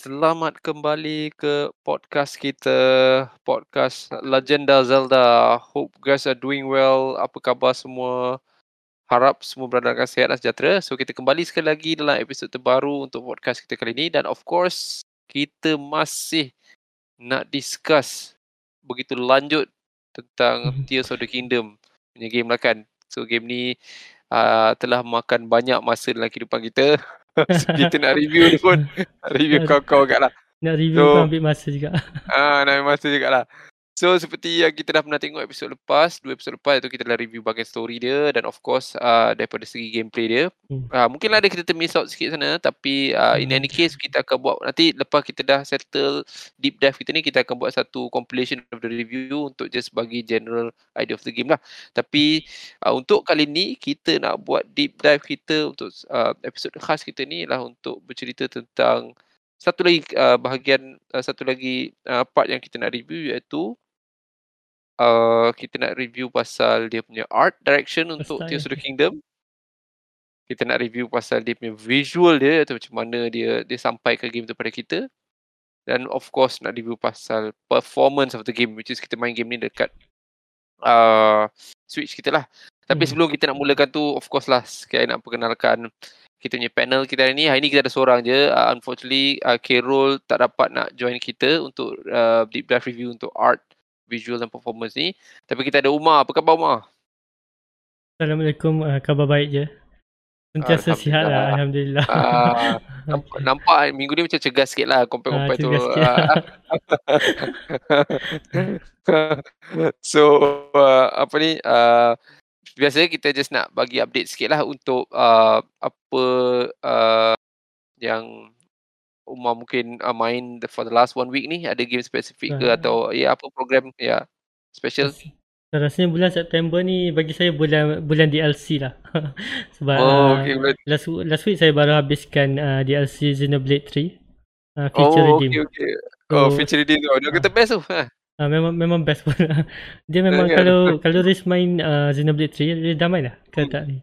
selamat kembali ke podcast kita, podcast Legenda Zelda. Hope guys are doing well. Apa khabar semua? Harap semua berada dalam sihat dan sejahtera. So kita kembali sekali lagi dalam episod terbaru untuk podcast kita kali ini dan of course kita masih nak discuss begitu lanjut tentang Mhm. Tears of the Kingdom punya game lah kan. So game ni uh, telah makan banyak masa dalam kehidupan kita. so, kita nak review pun review kau-kau lah. Nak review So- pun ambil masa juga. Ah, nak ambil masa jugalah. So seperti yang kita dah pernah tengok episod lepas, dua episod lepas itu kita dah review bahagian story dia dan of course uh, daripada segi gameplay dia. Hmm. Uh, mungkinlah ada kita termiss out sikit sana tapi uh, in Hmm. any case kita akan buat nanti lepas kita dah settle deep dive kita ni kita akan buat satu compilation of the review untuk just bagi general idea of the game lah. Tapi uh, untuk kali ni kita nak buat deep dive kita untuk uh, episod khas kita ni lah untuk bercerita tentang satu lagi uh, bahagian uh, satu lagi uh, part yang kita nak review iaitu uh, kita nak review pasal dia punya art direction untuk. Tears of the Kingdom. Kita nak review pasal dia punya visual dia atau macam mana dia dia sampai ke game tu pada kita. Dan of course nak review pasal performance of the game which is kita main game ni dekat uh, Switch kita lah. Tapi Hmm. sebelum kita nak mulakan tu of course lah sekali nak perkenalkan kita punya panel kita hari ni. Hari ni kita ada seorang je. Uh, unfortunately uh, K-Roll tak dapat nak join kita untuk uh, deep dive review untuk art, visual dan performance ni. Tapi kita ada Umar. Apa khabar Umar? Assalamualaikum, uh, khabar baik je. Sentiasa sihat lah, Alhamdulillah. Ah, nampak, nampak minggu ni macam cegas sikit lah compare-compare Ah, tu. sikit. Ah. so uh, apa ni uh, biasanya kita just nak bagi update sikit lah untuk uh, apa uh, yang Umar mungkin uh, main the, for the last one week ni ada game spesifik ke Ah. atau ya apa program ya special Rasanya bulan September ni bagi saya bulan bulan DLC lah. Sebab oh uh, okay boleh- last, last week saya baru habiskan uh, DLC Xenoblade 3. Uh, oh feature okay redeem. okay oh So- feature redeem tu dia kata best tu ha Uh, memang memang best pun. dia memang kalau kalau Riz main uh, Xenoblade 3, dia dah main lah ke tak ni?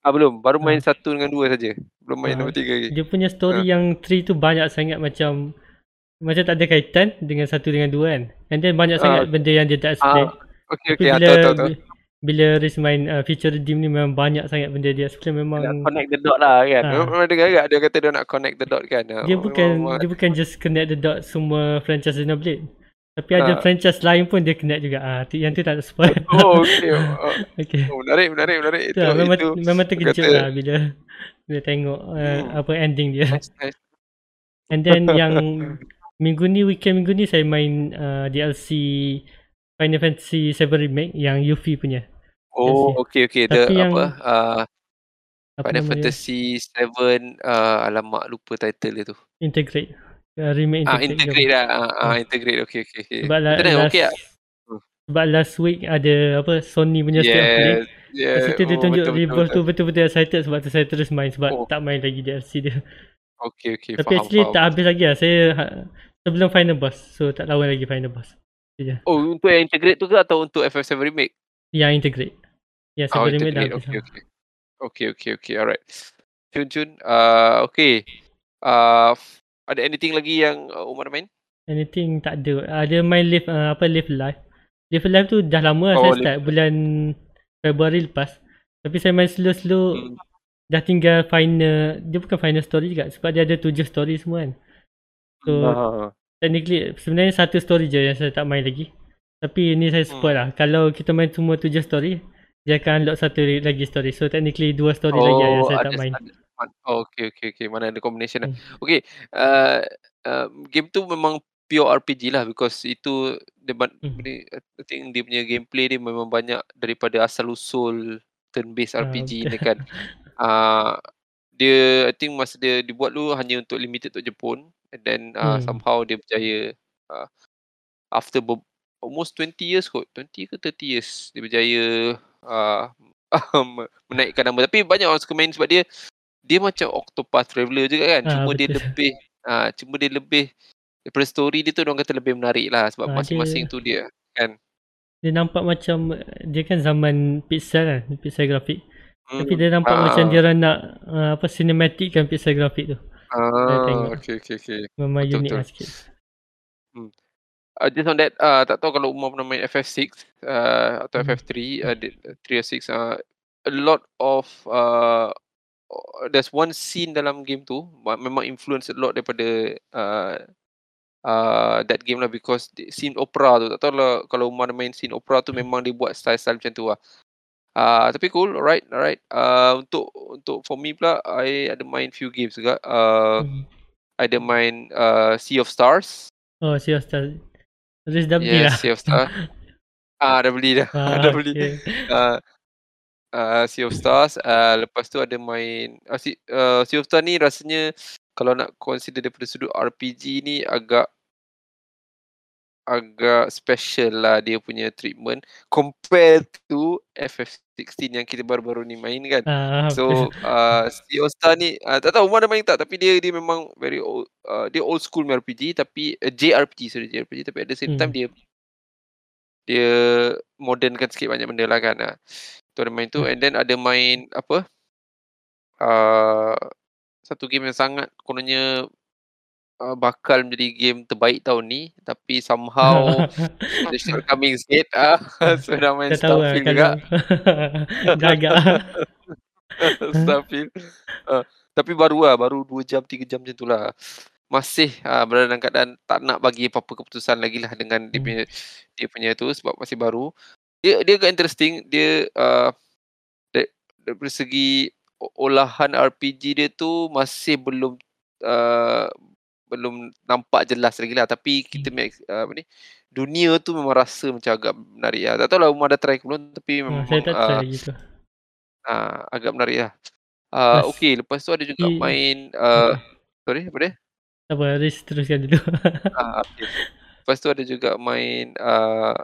Ah belum baru main Ah. satu dengan dua saja belum main Ah, nombor tiga lagi Dia punya story yang 3 tu banyak sangat macam macam tak ada kaitan dengan satu dengan dua kan. And then banyak Ah, sangat benda yang dia tak explain. okay Tapi okay ah, bila tahu tahu tahu bi- bila Riz main uh, feature redeem ni memang banyak sangat benda dia explain memang nak connect the dot lah kan. Ah. Memang dengar agak dia kata dia nak connect the dot kan. Ah, dia memang- bukan memang- dia bukan just connect the dot semua franchise Xenoblade. Tapi ada Ah. franchise lain pun dia connect juga. Ah tu yang tu tak ada spoil. Oh okay. Oh, okay. oh, menarik menarik menarik Tu itu lah, memang itu. memang terkejut kata- lah bila bila tengok uh, Hmm. apa ending dia. Nice, nice. And then yang minggu ni weekend minggu ni saya main uh, DLC Final Fantasy 7 Remake yang Yuffie punya. Oh okay okay the yang- apa uh, Apa Final? Fantasy 7 uh, alamak lupa title dia tu. Integrate. Uh, remake Ah integrate. integrate ke lah. Ah, ah Ah. integrate okay okay okay. Sebab la- mana? last, okay lah. sebab last week ada apa Sony punya play. Yes. Lepas itu dia Oh, tunjuk betul, Rebirth betul, tu betul. betul-betul excited sebab tu saya terus main sebab Oh. tak main lagi DLC dia. Okay okay Tapi faham actually faham. tak habis lagi lah. Saya ha- sebelum final boss. So tak lawan lagi final boss. Itu je. Oh untuk yang integrate tu ke atau untuk FF7 remake? Yang integrate. Yang Oh, sebelum remake dah integrate. habis. Okay, lah. okay. Okay, okay, okay. Alright. Chun Chun, uh, okay. Uh, f- ada anything lagi yang uh, Umar main? Anything tak ada. Ada main live uh, apa live live. Live live tu dah lama lah Oh, saya start bulan Februari lepas. Tapi saya main slow-slow Hmm. dah tinggal final dia bukan final story juga sebab dia ada tujuh story semua kan. So Ah, technically sebenarnya satu story je yang saya tak main lagi. Tapi ni saya spoil lah. Kalau kita main semua tujuh story dia akan unlock satu lagi story. So technically dua story lagi lah yang saya ada, tak main. ada- Oh, okay, okay, okay. Mana ada combination lah. Hmm. Okay, uh, uh, game tu memang pure RPG lah because itu dia, Hmm. ni, I think dia punya gameplay dia memang banyak daripada asal usul turn based Ah, RPG ni betul. kan. Uh, dia I think masa dia dibuat dulu hanya untuk limited untuk Jepun and then uh, Hmm. somehow dia berjaya uh, after ber- almost 20 years kot 20 ke 30 years dia berjaya uh, menaikkan nama tapi banyak orang suka main sebab dia dia macam Octopath Traveler juga kan Ah, cuma dia betul. lebih uh, cuma dia lebih daripada story dia tu orang kata lebih menarik lah sebab Ah, masing-masing dia- tu dia Dia nampak macam dia kan zaman pixel kan, pixel grafik. Hmm. Tapi dia nampak Ah. macam dia nak uh, apa cinematic kan pixel grafik tu. Ah, tengok. okey okey okey. Memang Betul, unik betul. lah sikit. Hmm. Uh, just on that, uh, tak tahu kalau Umar pernah main FF6 uh, atau Hmm. FF3, uh, di- 3 or 6, uh, a lot of uh, there's one scene dalam game tu ma- memang influence a lot daripada uh, uh, that game lah because scene opera tu tak tahu lah kalau Umar main scene opera tu memang dia buat style-style macam tu lah. Uh, tapi cool, alright, alright. Uh, untuk untuk for me pula, I ada main few games juga. Uh, Hmm. I ada main uh, Sea of Stars. Oh, Sea of Stars. Terus dah beli lah. Yes, Sea of Stars. ah, dah beli dah. Ah, dah beli. okay. Uh, uh, Sea of Stars. Uh, lepas tu ada main uh, sea, uh, sea of Stars ni rasanya kalau nak consider daripada sudut RPG ni agak agak special lah dia punya treatment compared to FF16 yang kita baru-baru ni main kan. Ah, So uh, Sea of Stars ni uh, tak tahu Umar dah main tak tapi dia dia memang very old uh, dia old school RPG tapi uh, JRPG sorry JRPG tapi at the same time Hmm. dia dia modernkan sikit banyak benda lah kan. Uh. Tu ada main tu Hmm. and then ada main apa? Uh, satu game yang sangat kononnya uh, bakal menjadi game terbaik tahun ni tapi somehow ada shortcoming sikit ah so dah main Dah tahu lah Starfield juga. kalau dah agak. Starfield. Uh, tapi baru lah, baru 2 jam, 3 jam macam tu lah. Masih uh, berada dalam keadaan tak nak bagi apa-apa keputusan lagi lah dengan dia Hmm. punya dia punya tu sebab masih baru. Dia dia agak interesting. Dia uh, dari, dari segi olahan RPG dia tu masih belum uh, belum nampak jelas lagi lah tapi kita Hmm. ex- uh, apa ni dunia tu memang rasa macam agak menarik lah. Tak tahu lah Umar dah try ke belum tapi Ah, memang saya tak try uh, lagi tu. uh, agak menarik lah. Uh, Mas- okay, lepas tu ada juga i- main uh, Okay. sorry apa dia? Tak apa, Riz teruskan dulu. Ah, okay. Lepas tu ada juga main uh,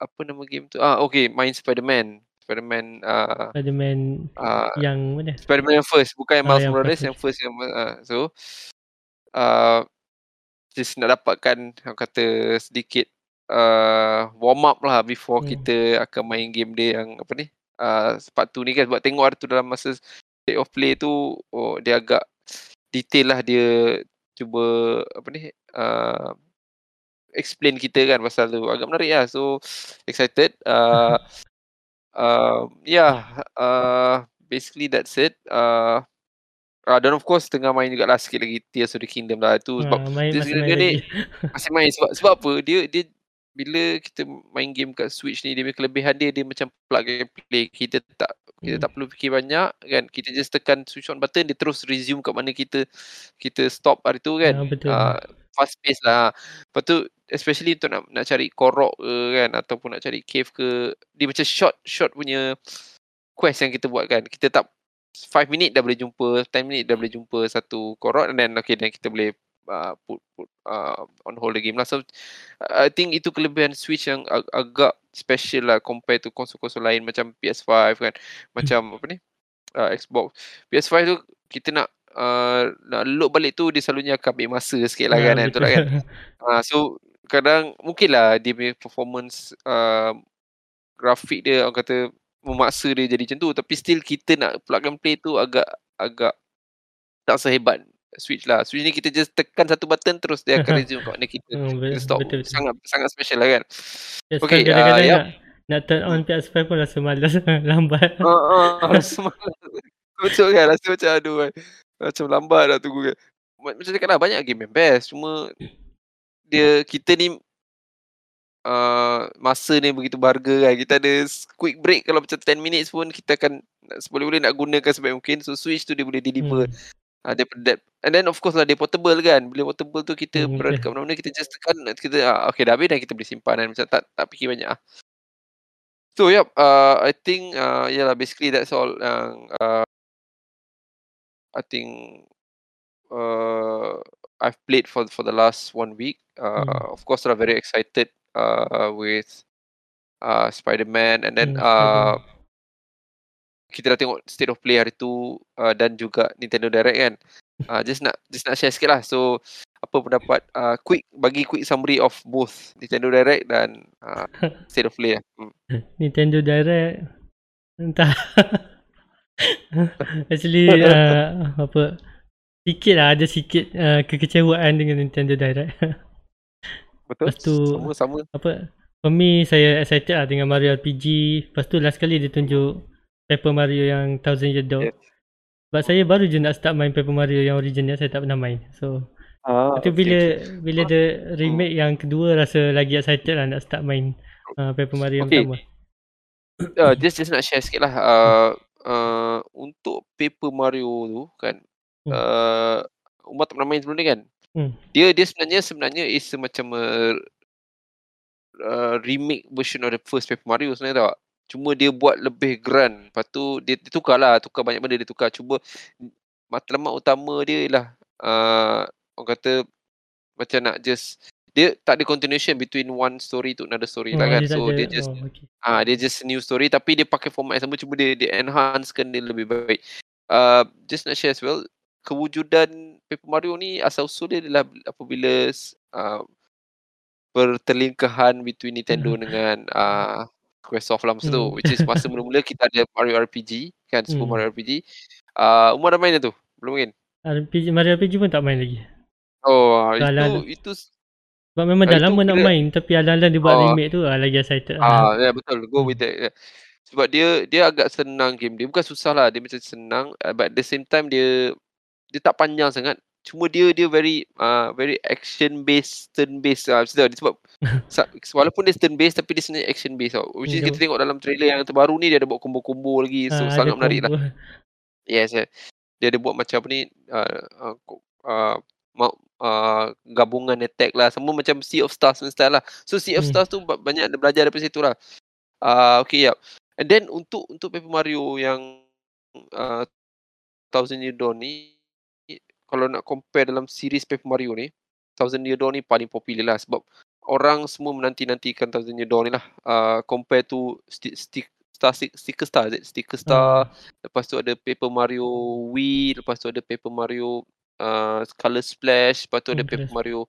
apa nama game tu? Ah, okay, main Spider-Man. Spider-Man uh, Spiderman uh, yang mana? Spider-Man yang first, bukan yang Ah, Miles Morales, yang first yang uh, so uh, just nak dapatkan orang kata sedikit uh, warm up lah before Hmm. kita akan main game dia yang apa ni? Uh, part tu ni kan sebab tengok hari tu dalam masa state of play tu oh, dia agak detail lah dia cuba apa ni uh, explain kita kan pasal tu. Agak menarik lah. So excited. Uh, uh, yeah uh, basically that's it. Uh, uh, dan of course tengah main juga lah sikit lagi Tears of the Kingdom lah. Tu sebab Ah, main dia masih main dia masih main. Sebab sebab apa? Dia dia bila kita main game kat Switch ni dia punya kelebihan dia dia macam plug and play. Kita tak kita Hmm. tak perlu fikir banyak kan. Kita just tekan switch on button dia terus resume kat mana kita kita stop hari tu kan. Ah, betul. uh, fast pace lah. Lepas tu especially untuk nak nak cari korok ke kan ataupun nak cari cave ke dia macam short short punya quest yang kita buat kan. Kita tak 5 minit dah boleh jumpa 10 minit dah boleh jumpa satu korok and then okay then kita boleh uh, put, put uh, on hold the game lah. So I think itu kelebihan Switch yang ag- agak special lah compare to konsol-konsol lain macam PS5 kan. Macam apa ni? Uh, Xbox. PS5 tu kita nak uh, nak load balik tu dia selalunya akan ambil masa sikit lah kan, kan betul. tak kan. Uh, so kadang mungkin lah dia punya performance uh, grafik dia orang kata memaksa dia jadi macam tu tapi still kita nak plug and play tu agak agak tak sehebat Switch lah. Switch ni kita just tekan satu button terus dia akan resume kat mana kita, Hmm, kita stop. betul, betul. Sangat sangat special lah kan. PS5 Okay, uh, kadang-kadang yep. nak nak turn on PS5 pun rasa malas lambat. Ah, ah, rasa malas. Betul kan? Rasa macam aduh kan. Macam lambat nak tunggu kan. Ma- Macam cakap lah banyak game yang best. Cuma dia kita ni uh, masa ni begitu berharga kan. Kita ada quick break kalau macam 10 minutes pun kita akan boleh-boleh nak gunakan sebaik mungkin. So Switch tu dia boleh deliver Hmm. uh, daripada that. And then of course lah dia portable kan. Bila portable tu kita Hmm, berada kat mana-mana kita just tekan kita ah, okay dah habis dan kita boleh simpan dan macam tak tak fikir banyak ah. So yep, uh, I think uh, yeah lah basically that's all yang uh, I think uh, I've played for for the last one week. Uh, Hmm. Of course, I'm very excited uh, with uh, Spider-Man and then Hmm, uh, Spider-Man. kita dah tengok state of play hari tu uh, dan juga Nintendo Direct kan. Uh, just nak just nak share sikit lah. So apa pendapat uh, quick bagi quick summary of both Nintendo Direct dan uh, state of play lah. Hmm. Nintendo Direct entah. Actually uh, apa sikit lah ada sikit uh, kekecewaan dengan Nintendo Direct. Betul. Lepas tu- sama-sama. apa for me saya excited lah dengan Mario RPG lepas tu last kali dia tunjuk Paper Mario yang Thousand Year Door Yes. sebab saya baru je nak start main Paper Mario yang original saya tak pernah main so Ah, tu bila bila ada remake yang kedua rasa lagi excited lah nak start main uh, Paper Mario yang Okay. pertama uh, just just nak share sikit lah uh, uh, untuk Paper Mario tu kan Hmm. Uh, Umar tak pernah main sebelum ni kan? Hmm. dia dia sebenarnya sebenarnya is semacam uh, uh, remake version of the first Paper Mario sebenarnya tau. Cuma dia buat lebih grand. Lepas tu dia, dia tukar lah. Tukar banyak benda dia tukar. Cuba matlamat utama dia ialah uh, orang kata macam nak just dia tak ada continuation between one story to another story lah Oh, kan? dia tak so ada- dia just oh, okay. Ah, dia just new story. Tapi dia pakai format yang sama. Cuma dia dia enhancekan dia lebih baik. Uh, just nak share as well kewujudan Paper Mario ni asal usul dia adalah apabila uh, pertelingkahan between Nintendo dengan uh, Squaresoft lah masa tu Hmm. which is masa mula-mula kita ada Mario RPG kan Super Hmm. Mario RPG. Uh, Umar dah main dah tu? Belum kan? RPG, Mario RPG pun tak main lagi Oh, Alah, itu itu sebab memang Ah, dah lama nak main tapi alang-alang dia buat Ah. remake tu ah, lagi excited lah. Ah, ya betul. Go Hmm. with that. Yeah. Sebab dia dia agak senang game dia. Bukan susah lah. Dia macam senang uh, but at the same time dia dia tak panjang sangat. Cuma dia dia very uh, very action based, turn based lah. Macam tu. Dia sebab walaupun dia turn based tapi dia sebenarnya action based tau. Which is Hmm, kita tengok dalam trailer yang terbaru ni dia ada buat combo-combo lagi. So ada sangat menarik lah. Yes, yes. Dia ada buat macam apa ni uh, uh, uh, uh, gabungan attack lah. Sama macam Sea of Stars style lah. So Sea of Hmm. Stars tu ba- banyak ada belajar daripada situ lah. Uh, okay, yep. And then untuk untuk Paper Mario yang uh, Thousand Year Door ni kalau nak compare dalam series Paper Mario ni Thousand Year Door ni paling popular lah sebab orang semua menanti-nantikan Thousand Year Door ni lah uh, compare to stick, stick, Star Stick, Sticker Star is it? Sticker Star Ah, Lepas tu ada Paper Mario Wii, lepas tu ada Paper Mario uh, Color Splash, lepas tu ada Hmm, Paper Mario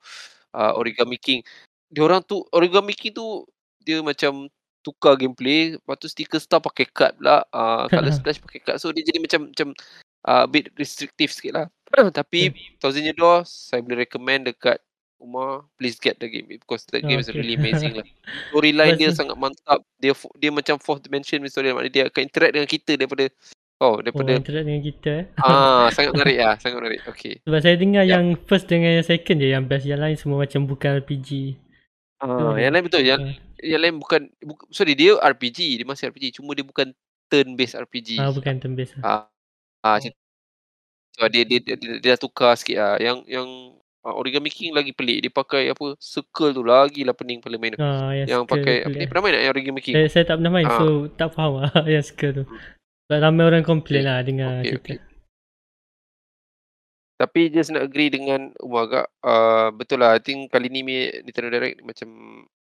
uh, Origami King. Diorang tu Origami King tu dia macam tukar gameplay, lepas tu Sticker Star pakai card pula, uh, Color Splash pakai card. So dia jadi macam macam uh, a bit restrictive sikit lah. Tapi Thousand Year Door saya boleh recommend dekat Umar, please get the game because that game is Okay. really amazing lah. Storyline dia sangat mantap. Dia dia macam fourth dimension punya storyline. Maknanya dia akan interact dengan kita daripada oh Oh, daripada interact dengan kita eh. ah sangat menarik ah, sangat menarik. Okay. Sebab saya dengar Ya. yang first dengan yang second je yang best. Yang lain semua macam bukan RPG. Ah, Hmm. yang lain betul. Yang Ah. yang lain bukan, bukan sorry dia RPG, dia masih RPG. Cuma dia bukan turn based RPG. Ah, bukan turn based. Ah, lah. ah macam so, dia, dia, dia, dia, dia dah tukar sikit ah. Yang yang uh, Origami King lagi pelik. Dia pakai apa? Circle tu lagi lah pening kepala main. Ah, yang Yang skill pakai apa ni? lah. Pernah main tak yang Origami King? Saya, saya tak pernah main Ah. so tak faham lah yang skill tu. Sebab ramai orang komplain Okay. lah dengar Okay, cerita. okay. Tapi just nak agree dengan Umar agak uh, betul lah. I think kali ni Nintendo Direct macam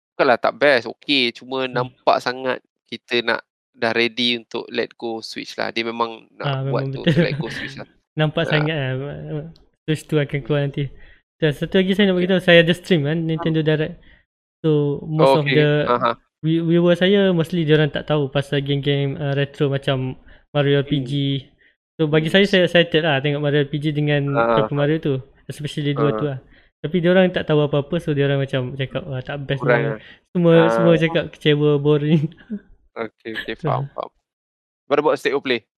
bukanlah tak best, okay. Cuma Hmm. nampak sangat kita nak dah ready untuk let go Switch lah. Dia memang nak Ah, buat memang tu betul. let go Switch lah. Nampak Ah. sangat lah. Switch tu akan keluar nanti. Dan satu lagi saya nak beritahu, saya ada stream kan Nintendo Direct. So most Oh, of okay. the vi- viewer saya mostly dia orang tak tahu pasal game-game uh, retro macam Mario RPG. So bagi saya saya excited lah tengok Mario RPG dengan. Paper Mario tu. Especially dua Ah. tu lah. Tapi dia orang tak tahu apa-apa so dia orang macam cakap wah tak best Kurang lah. lah. Semua Ah. semua cakap kecewa, boring. Okay, okay. Faham, faham. What about state of play?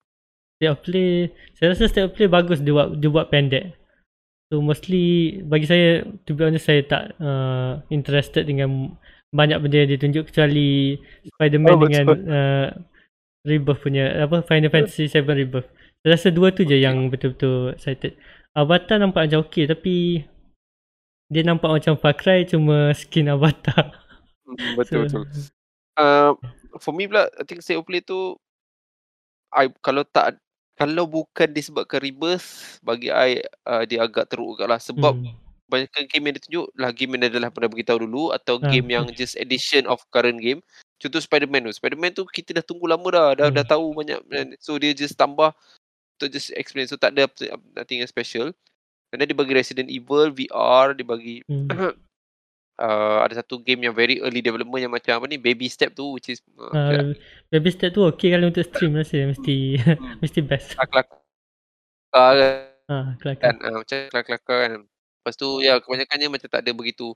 State of play, saya rasa state of play bagus dia buat dia buat pendek. So mostly bagi saya to be honest saya tak uh, interested dengan banyak benda yang ditunjuk kecuali Spider-Man Oh, betul. dengan uh, Rebirth punya apa Final Fantasy 7 Rebirth. Saya rasa dua tu je yang betul-betul excited. Avatar nampak macam okey tapi dia nampak macam Far Cry cuma skin Avatar. Hmm, betul, So, betul. Uh, for me pula, I think state of play tu I kalau tak kalau bukan disebabkan Rebirth bagi I uh, dia agak teruk juga lah sebab hmm. banyakkan game yang ditunjuk lah game yang dah pernah beritahu dulu atau Ah, game yang just edition of current game. Contoh Spider-Man tu. Spider-Man tu kita dah tunggu lama dah. Dah, Hmm. dah tahu banyak. dan So dia just tambah to just explain. So tak ada nothing yang special. Then dia bagi Resident Evil VR. Dia bagi Hmm. uh, ada satu game yang very early development yang macam apa ni Baby Step tu which is uh, Uh, baby step tu okey kalau untuk stream rasa mesti Hmm. mesti best. kelak uh, Ha, kan, kelakar. uh, macam kelakar-kelakar kan. Lepas tu ya kebanyakannya macam tak ada begitu,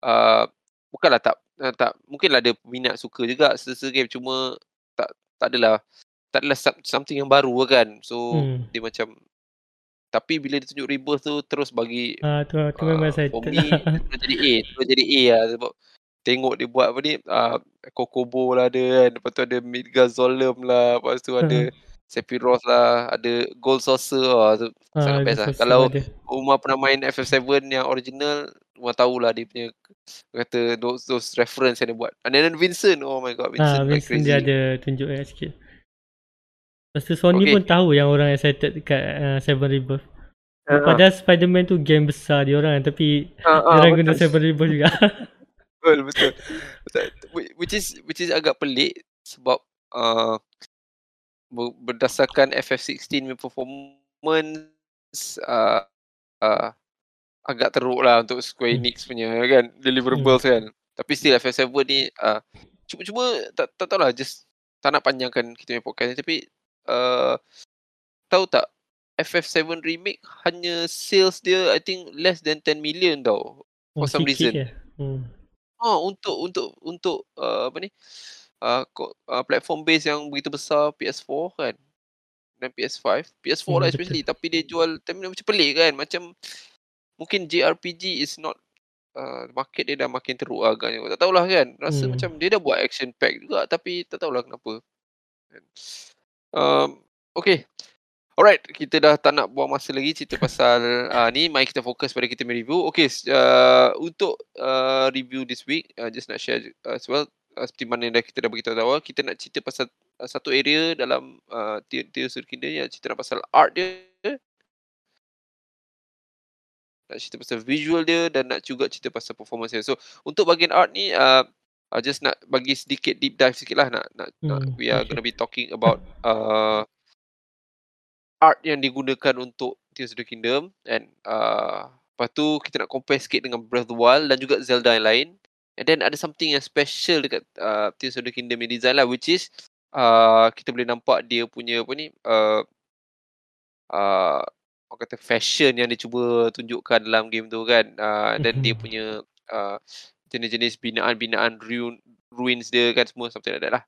uh, bukanlah tak uh, tak mungkinlah ada minat suka juga selesa game cuma tak tak adalah tak adalah some something yang baru kan. So Hmm. dia macam tapi bila dia tunjuk Rebirth tu terus bagi Ah, tu tu uh, memang for me lah. terus jadi A, terus jadi A lah sebab tengok dia buat apa ni, uh, Kokobo lah ada kan, lepas tu ada Midgar Zolom lah, lepas tu ada Ha. Sephiroth lah, ada Gold Saucer wah tu sangat Ah, best lah. Kalau ada. Umar pernah main FF7 yang original, Umar tahulah dia punya kata those those reference yang dia buat. And then Vincent, oh my god Ah, Vincent like Vincent dia crazy. ada tunjuk eh, sikit. Lepas tu Sony Okay. pun tahu yang orang excited dekat uh, Seven Rebirth. Uh, Padahal Spider-Man tu game besar dia orang tapi uh, uh, dia orang guna. Seven Rebirth juga. betul betul. betul. Whi- Which is which is agak pelik sebab uh, ber- berdasarkan FF16 punya performance uh, uh, agak teruk lah untuk Square Hmm. Enix punya kan deliverables kan. Tapi still FF7 ni uh, cuma-cuma tak tak tahulah just tak nak panjangkan kita punya podcast ni tapi uh, tahu tak FF7 remake hanya sales dia I think less than 10 million tau. For Oh, some sikit reason. je. Hmm. Ha untuk untuk untuk uh, apa ni? Uh, uh, platform base yang begitu besar PS4 kan dan PS5. PS4 Hmm, lah betul. especially tapi dia jual tapi macam pelik kan macam mungkin JRPG is not uh, market dia dah makin teruk agaknya. Tak tahulah kan. Rasa Hmm. macam dia dah buat action pack juga tapi tak tahulah kenapa. Kan. Um, okay. Alright, kita dah tak nak buang masa lagi cerita pasal uh, ni. Mari kita fokus pada kita punya review. Okay, uh, untuk uh, review this week, uh, just nak share uh, as well. Uh, seperti mana yang dah kita dah beritahu awal, kita nak cerita pasal uh, satu area dalam uh, Tears of Kingdom yang cerita nak pasal art dia. Nak cerita pasal visual dia dan nak juga cerita pasal performance dia. So, untuk bahagian art ni, uh, uh, just nak bagi sedikit deep dive sikit lah. Nak, nak, nak, Hmm, we are okay. gonna be talking about uh, art yang digunakan untuk Tears of the Kingdom and uh, lepas tu kita nak compare sikit dengan Breath of the Wild dan juga Zelda yang lain and then ada something yang special dekat uh, Tears of the Kingdom ni design lah which is uh, kita boleh nampak dia punya apa ni uh, uh, orang kata fashion yang dia cuba tunjukkan dalam game tu kan uh, dan dia Mhm. punya uh, jenis-jenis binaan-binaan ruin, ruins dia kan semua something like that lah.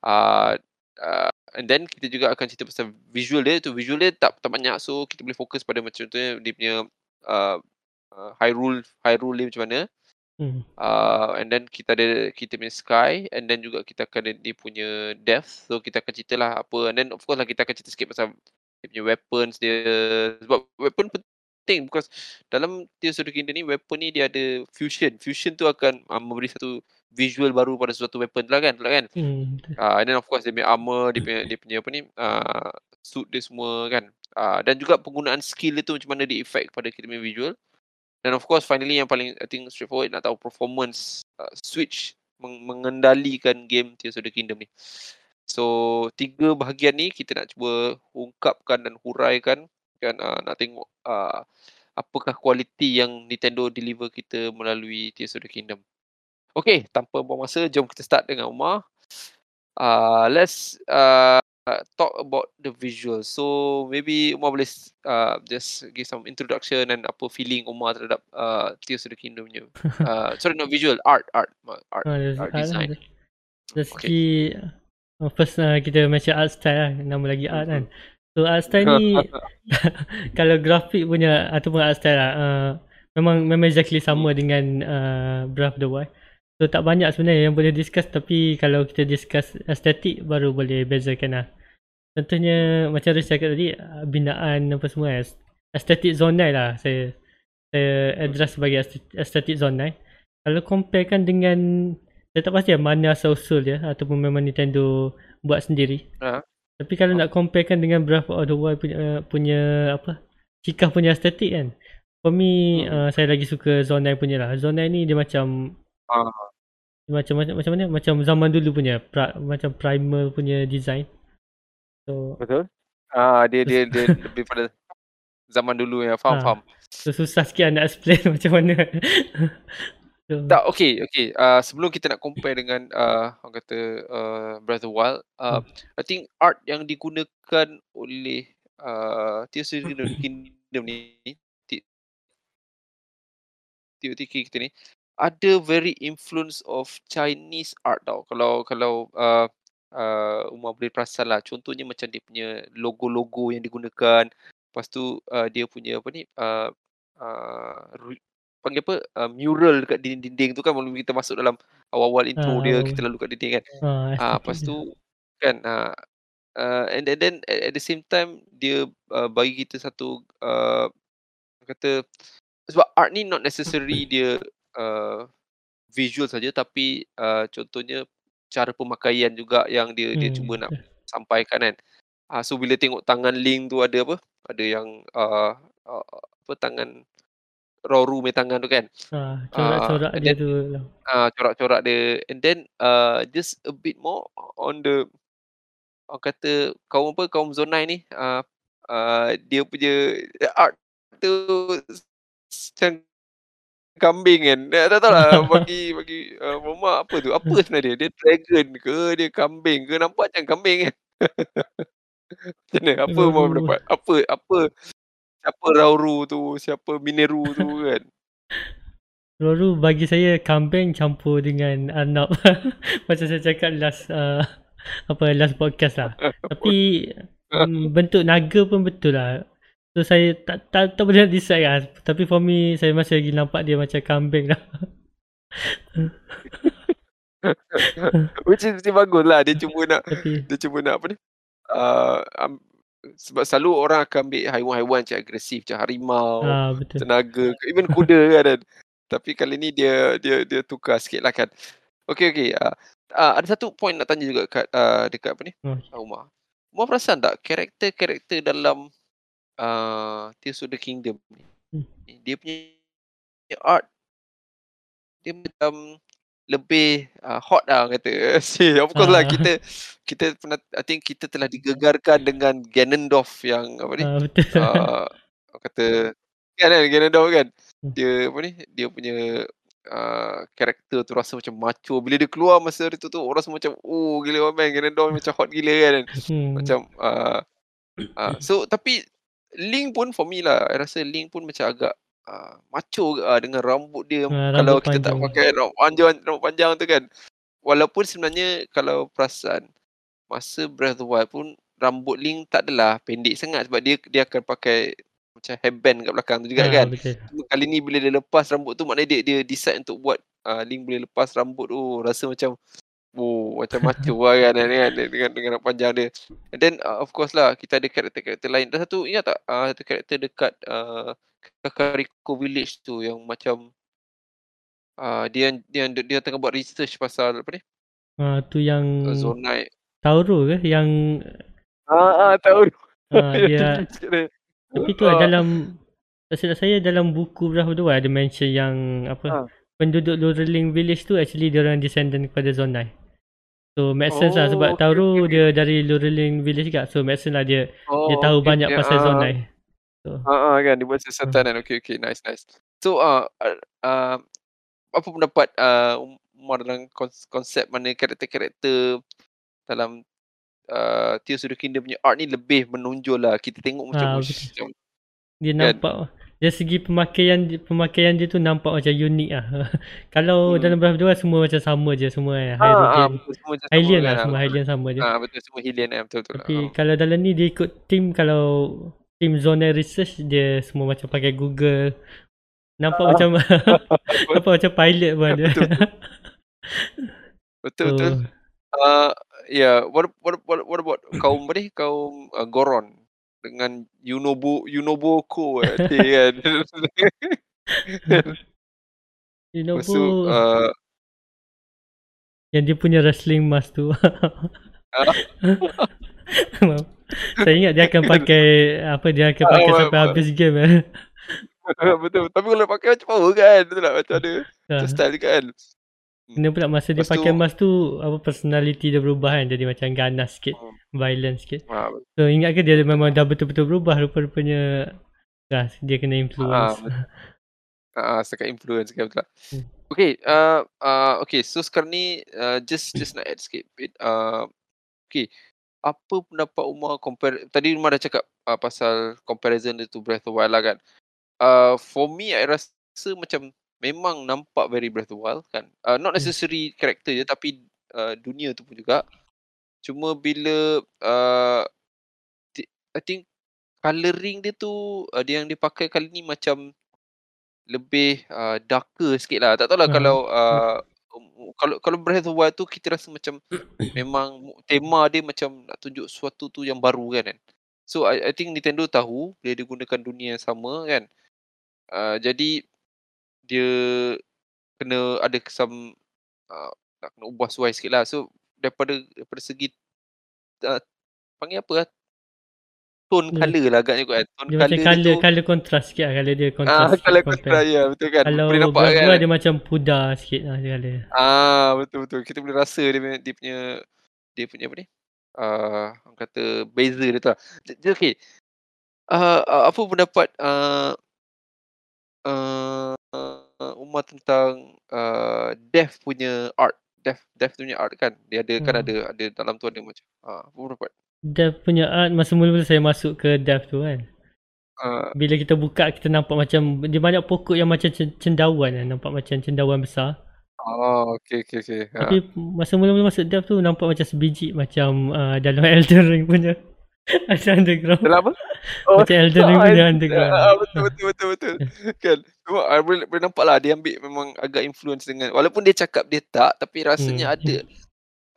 Uh, uh, and then kita juga akan cerita pasal visual dia. Tu visual dia tak tak banyak. So kita boleh fokus pada macam contohnya dia punya uh, uh, Hyrule Hyrule dia macam mana. Hmm. uh, and then kita ada kita punya sky and then juga kita akan ada dia punya depth. So kita akan cerita lah apa. And then of course lah kita akan cerita sikit pasal dia punya weapons dia. Sebab weapon penting because dalam Tears of the Kingdom ni weapon ni dia ada fusion fusion tu akan uh, memberi satu visual baru pada suatu weapon tu lah kan betul kan Hmm. Uh, and then of course dia punya armor, dia punya, dia punya apa ni, uh, suit dia semua kan. Uh, dan juga penggunaan skill dia tu macam mana dia effect pada kita punya visual. Dan of course finally yang paling I think straightforward nak tahu performance uh, switch meng- mengendalikan game Tears of the Kingdom ni. So tiga bahagian ni kita nak cuba ungkapkan dan huraikan kan uh, nak tengok uh, apakah kualiti yang Nintendo deliver kita melalui Tears of the Kingdom. Okay, tanpa buang masa, jom kita start dengan Umar. Uh, let's uh, talk about the visual. So maybe Umar boleh uh, just give some introduction and apa feeling Umar terhadap uh, Tears of the Kingdom punya. Uh, sorry, not visual, art, art, art, Ah, art art design. Dari segi uh, first uh, kita mention art style lah, nama lagi art kan. So art style ni kalau grafik punya ataupun art style lah, uh, memang memang exactly sama dengan uh, Breath of the Wild. So tak banyak sebenarnya yang boleh discuss tapi kalau kita discuss estetik baru boleh bezakan lah. Contohnya macam Riz cakap tadi uh, binaan apa semua kan. Estetik zonai lah saya saya address sebagai estet- estetik zonai. Kalau comparekan dengan saya tak pasti lah mana asal usul dia ataupun memang Nintendo buat sendiri. Ha. Tapi kalau nak comparekan dengan Breath of the Wild punya, uh, punya apa Cikah punya estetik kan. For me Hmm. uh, saya lagi suka Zonai punya lah. Zonai ni dia macam Ah. dia macam macam macam mana? Macam zaman dulu punya pra, macam primal punya design. So Betul. Ah, dia dia dia lebih pada zaman dulu yang faham Ah. faham. so susah sikit nak explain macam mana. So, Tak, okay, okay. Uh, sebelum kita nak compare dengan uh, orang kata uh, Breath of the Wild, uh, I think art yang digunakan oleh uh, Tears of the Kingdom Kingdom ni TOTK kita ni ada very influence of Chinese art tau. Kalau kalau uh, uh, Umar boleh perasan lah. Contohnya macam dia punya logo-logo yang digunakan. Lepas tu uh, dia punya apa ni uh, uh, panggil apa uh, mural dekat dinding-dinding tu kan sebelum kita masuk dalam awal-awal intro Ah, dia awal. kita lalu kat dinding kan. Ah, Ah estetik lepas dia. tu kan uh, uh, and then, then at, at the same time dia uh, bagi kita satu uh, kata sebab art ni not necessary dia uh, visual saja tapi uh, contohnya cara pemakaian juga yang dia dia Hmm, cuba nak sampaikan kan. Ah so bila tengok tangan Link tu ada apa? Ada yang uh, uh, apa tangan Roru punya tangan tu kan. Ah, Ah corak-corak and dia then tu. ah corak-corak dia and then uh, just a bit more on the orang kata kaum apa kaum Zonai ni uh, uh, dia punya art tu macam kambing kan. Eh, tak tahu lah bagi bagi uh, Mama apa tu? Apa sebenarnya dia? Dia dragon ke dia kambing ke? Nampak macam kambing kan. Macam mana? Apa Mama Roru. pendapat? Apa apa siapa Rauru tu? Siapa Mineru tu kan? Roru bagi saya kambing campur dengan Arnab. Macam saya cakap last uh, apa last podcast lah. Tapi um, bentuk naga pun betul lah. So saya tak tak, tak boleh decide lah. Tapi for me saya masih lagi nampak dia macam kambing lah. Which is mesti bagus lah. Dia cuba nak Tapi dia cuba nak apa ni? Uh, um, sebab selalu orang akan ambil haiwan-haiwan macam agresif macam harimau, ah betul. tenaga, even kuda kan. kan. Tapi kali ni dia dia dia tukar sikit lah kan. Okay okay. Uh, uh, ada satu point nak tanya juga kat uh, dekat apa ni? Oh, Uh, Umar. Umar perasan tak karakter-karakter dalam uh, Tears of the Kingdom ni? Hmm. Dia punya art dia macam lebih uh, hot lah kata. See, of course lah Ah. kita kita pernah I think kita telah digegarkan dengan Ganondorf yang apa ni? ah betul. uh, kata kan kan Ganondorf kan. Hmm. Dia apa ni? Dia punya uh, karakter tu rasa macam macho. Bila dia keluar masa hari tu tu orang semua macam oh gila man Ganondorf macam hot gila kan. hmm. Macam uh, uh, so tapi Link pun for me lah. I rasa Link pun macam agak uh, macho uh, dengan rambut dia Ah, kalau rambut kita tak panjang. pakai rambut panjang rambut panjang tu kan. Walaupun sebenarnya kalau perasan masa Breath of the Wild pun rambut Link tak adalah pendek sangat sebab dia dia akan pakai macam hairband kat belakang tu juga Ah, kan. betul. Cuma kali ni bila dia lepas rambut tu maknanya dia dia decide untuk buat uh, Link boleh lepas rambut tu rasa macam oh macam macho lah kan dengan dengan dengan rambut panjang dia. And then uh, of course lah kita ada karakter-karakter lain. Dan satu ingat tak uh, satu karakter dekat uh, Kakariko Village tu yang macam uh, dia dia dia tengah buat research pasal apa ni? Ah, tu yang Uh, Zonai. Tauro ke yang Ah, ah tahu. ah, dia tapi tu lah Ah. dalam tak silap saya dalam buku the Wild ada mention yang apa Ah. penduduk Lurling Village tu actually dia orang descendant kepada Zonai. So make sense lah Oh, sebab okay, Tauro okay, dia dari Lurling Village juga. So make sense lah dia Oh, dia tahu okay, banyak okay. pasal Ah. Zonai. So Ah, ah, kan dia buat siasatan kan. Okay, okay. Nice, nice. So, uh, uh, uh, apa pendapat uh, Umar dalam kons- konsep mana karakter-karakter dalam uh, Tears of the Kingdom punya art ni lebih menonjol lah. Kita tengok macam, Ah, betul. macam dia Kan? nampak dari segi pemakaian pemakaian dia tu nampak macam unik lah. Kalau Hmm. dalam Breath of the Wild semua macam sama je semua ah, eh. ah, Hyrogen. betul, semua macam sama Hylian kan. lah Ah, semua. Hylian sama je. Ah, betul, semua Hylian kan. Betul-betul. Tapi Ah. kalau dalam ni dia ikut team kalau team Zona Research dia semua macam pakai Google. Nampak Ah. macam nampak macam pilot pun ada. Betul, Betul, betul. So, Uh, yeah, what what what what about kaum ni? Kaum uh, Goron dengan Yunobo Yunoboko eh, dia kan. Lepas tu uh, yang dia punya wrestling mask tu. Ah. Saya ingat dia akan pakai apa dia akan Ah, pakai ah, sampai ah. habis game eh. betul. Tapi kalau pakai macam power kan, betul tak? Macam ada Ah. macam style juga kan. Kena pula masa dia Lepas tu- pakai mask tu apa personality dia berubah kan jadi macam ganas sikit, Hmm. violent sikit. Ah, So ingat ke dia memang dah betul-betul berubah rupa-rupanya dah dia kena ah, influence. betul. Ah, setakat influence kan betul tak? Hmm. Okay, uh, uh, okay. So sekarang ni uh, just just nak add sikit bit. Uh, okay, apa pendapat Umar compare tadi Umar dah cakap uh, pasal comparison dia tu Breath of Wild lah kan. Uh, for me, I rasa macam memang nampak very Breath of Wild kan. Uh, not Hmm. necessary character je tapi uh, dunia tu pun juga. Cuma bila uh, I think colouring dia tu uh, dia yang dia pakai kali ni macam lebih uh, darker sikit lah. Tak tahulah Ah. kalau uh, um, kalau kalau Breath of the Wild tu kita rasa macam memang tema dia macam nak tunjuk sesuatu tu yang baru kan. kan. So I, I think Nintendo tahu dia dia gunakan dunia yang sama kan. Uh, jadi dia kena ada some uh, nak kena ubah suai sikit lah. So daripada daripada segi uh, panggil apa lah? Tone Dia- colour lah agaknya kot kan. Tone Dia macam colour colour, dia tu colour kontras sikit lah. Colour dia ah kontras sikit kalau compare. kontra ya betul kan. Kalau boleh nampak kan. Wild dia macam pudar sikit lah dia colour. Ah betul betul. Kita boleh rasa dia punya dia punya dia punya apa ni? Uh, orang kata beza dia tu lah. Jadi okey. Uh, uh, apa pendapat uh, uh, uh, Umar tentang uh, Death punya art? Death Death punya art kan. Dia ada kan Hmm. ada ada dalam tu ada macam ah apa pendapat? Dev punya art masa mula-mula saya masuk ke Dev tu kan. Uh, Bila kita buka kita nampak macam dia banyak pokok yang macam cen- cendawan lah. Nampak macam cendawan besar. oh okey okey okey. Ha. Tapi masa mula-mula masuk Dev tu nampak macam sebiji macam uh, dalam Elden Ring punya. Ada underground. Dalam apa? Macam Elden Ring punya underground. Ah, betul betul betul betul. kan. Ah, boleh, boleh nampak lah dia ambil memang agak influence dengan walaupun dia cakap dia tak tapi rasanya Hmm. ada.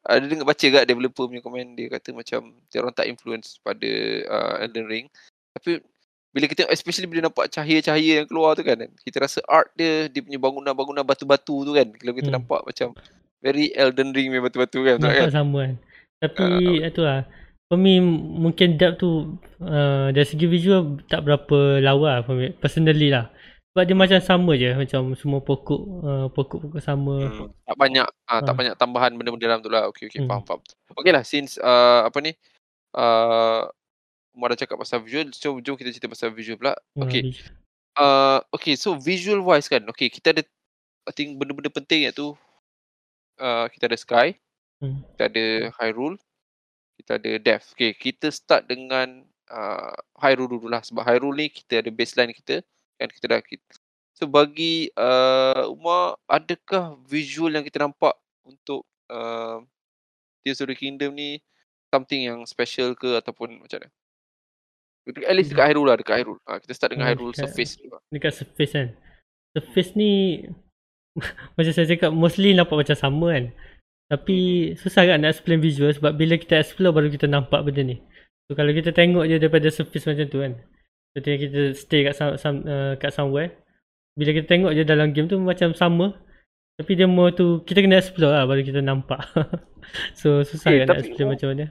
Ada dengar baca kat developer punya komen dia kata macam dia orang tak influence pada uh, Elden Ring. Tapi bila kita especially bila nampak cahaya-cahaya yang keluar tu kan kita rasa art dia dia punya bangunan-bangunan batu-batu tu kan kalau kita Hmm. nampak macam very Elden Ring punya batu-batu kan Nampak kan? sama kan. Tapi itu lah. For me mungkin Dev tu uh, dari segi visual tak berapa lawa lah for me. Personally lah. Sebab dia macam sama je. Macam semua pokok uh, pokok-pokok sama. Hmm, tak banyak ah, tak Ah. banyak tambahan benda-benda dalam tu lah. Okey okey Hmm. faham faham. Okey lah since uh, apa ni uh, Umar dah cakap pasal visual, so jom kita cerita pasal visual pula. Uh, Okey. Uh, okay, so visual wise kan, okay, kita ada, I think benda-benda penting iaitu, uh, kita ada Sky, Hmm. kita ada Hyrule, kita ada Death. Okay, kita start dengan uh, Hyrule dulu lah. Sebab Hyrule ni kita ada baseline kita, kan kita dah, kita. so bagi uh, Umar, adakah visual yang kita nampak untuk uh, Tears of the Kingdom ni something yang special ke ataupun macam mana? At least dekat Hyrule lah, dekat Hyrule. Ha, kita start dengan Hyrule dekat- surface dulu. lah. Dekat surface kan. Surface ni macam saya cakap mostly nampak macam sama kan. Tapi susah kan nak explain visual sebab bila kita explore baru kita nampak benda ni. So kalau kita tengok je daripada surface macam tu kan. Ketika kita stay kat some, some, uh, kat somewhere. Bila kita tengok je dalam game tu macam sama. Tapi dia more tu kita kena explore lah baru kita nampak. so susah Eh, kan nak explain oh, macam mana.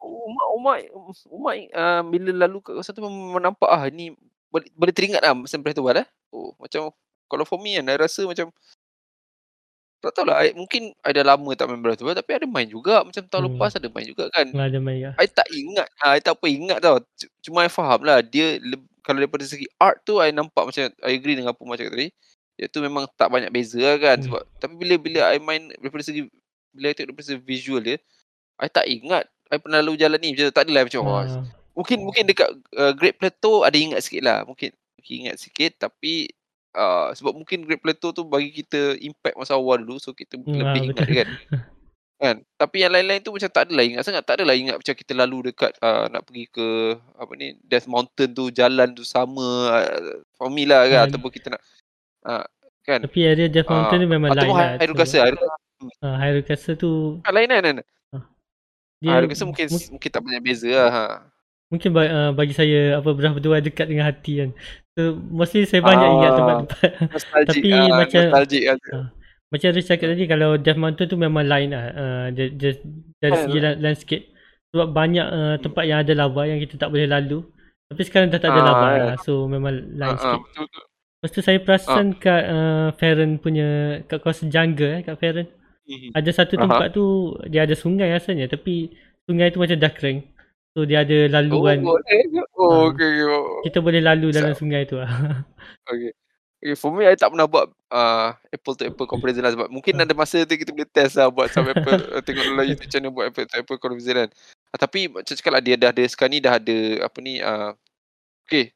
Umat Umat Umat uh, bila lalu kat kawasan tu memang nampak ah ni boleh, boleh teringat lah masa Breath of the Wild eh. Oh macam kalau for me kan I rasa macam tak tahulah I, mungkin I dah lama tak main Breath of the Wild tapi ada main juga macam tahun Hmm. lepas ada main juga kan. Lah ada main lah. I tak ingat ah I tak apa ingat tau. Cuma I faham lah dia kalau daripada segi art tu I nampak macam I agree dengan apa macam tadi. Iaitu memang tak banyak beza lah kan Hmm. sebab tapi bila bila I main daripada segi bila I tengok daripada segi visual dia I tak ingat I pernah lalu jalan ni macam tak adalah macam oh, Ah, mungkin mungkin dekat uh, Great Plateau ada ingat sikit lah mungkin mungkin ingat sikit tapi uh, sebab mungkin Great Plateau tu bagi kita impact masa awal dulu so kita Hmm, lebih ah, ingat dia kan. Kan? Tapi yang lain-lain tu macam tak adalah ingat sangat. Tak adalah ingat macam kita lalu dekat uh, nak pergi ke apa ni Death Mountain tu jalan tu sama uh, for me lah kan Ah, ataupun kita nak uh, kan? Tapi area Death Mountain ni memang lain ataupun lah. Hyrule tu. Castle Hyrule Hyrule Castle tu lain kan kan? Dia Hyrule Castle mungkin mu- mungkin tak banyak beza lah ha. Mungkin uh, bagi saya apa the Wild dekat dengan hati kan. So mostly saya banyak ingat Ah. tempat-tempat. Tapi ah, macam- nostalgic kan Ah, Macam Riz cakap tadi kalau Death Mountain tu memang lain lah. Uh, dia, dia, dari Ah, segi la- landscape. Sebab banyak uh, tempat yang ada lava yang kita tak boleh lalu. Tapi sekarang dah tak ada Ah, lava ya. lah. So memang lain Ah, ah, sikit. betul betul Lepas tu saya perasan kat uh, Farron punya kat kawasan jungle eh kat Farron. Mhm. Ada satu Aha. tempat tu dia ada sungai rasanya tapi sungai tu macam dah kering. So dia ada laluan. Oh, ke? Oh, Ah. okay, okay. Oh, Kita boleh lalu dalam Sa- sungai tu lah. okay. Okay, for me, I tak pernah buat uh, apple to apple comparison lah sebab mungkin Ah. ada masa tu kita boleh test lah buat some apple, tengok dalam YouTube channel buat apple to apple comparison kan. Uh, tapi macam cakap lah dia dah ada sekarang ni dah ada apa ni uh, okay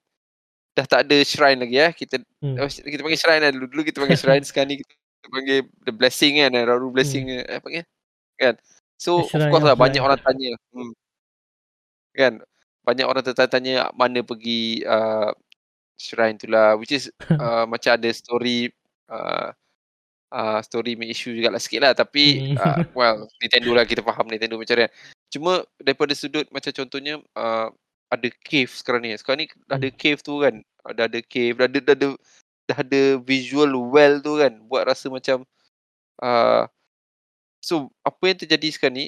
dah tak ada shrine lagi ya. Kita hmm. oh, kita panggil shrine lah dulu. Dulu kita panggil shrine sekarang ni kita panggil the blessing kan, Raru blessing hmm. apa panggil? Kan. So of course lah banyak orang tanya. Hmm. Kan. Banyak orang tanya mana pergi uh, shrine tu lah which is uh, macam ada story uh, uh, story main issue jugalah sikit lah tapi uh, well Nintendo lah kita faham Nintendo macam mana cuma daripada sudut macam contohnya uh, ada cave sekarang ni. Sekarang ni dah ada hmm. cave tu kan. Dah ada cave, dah ada dah ada, dah ada visual well tu kan. Buat rasa macam uh, so apa yang terjadi sekarang ni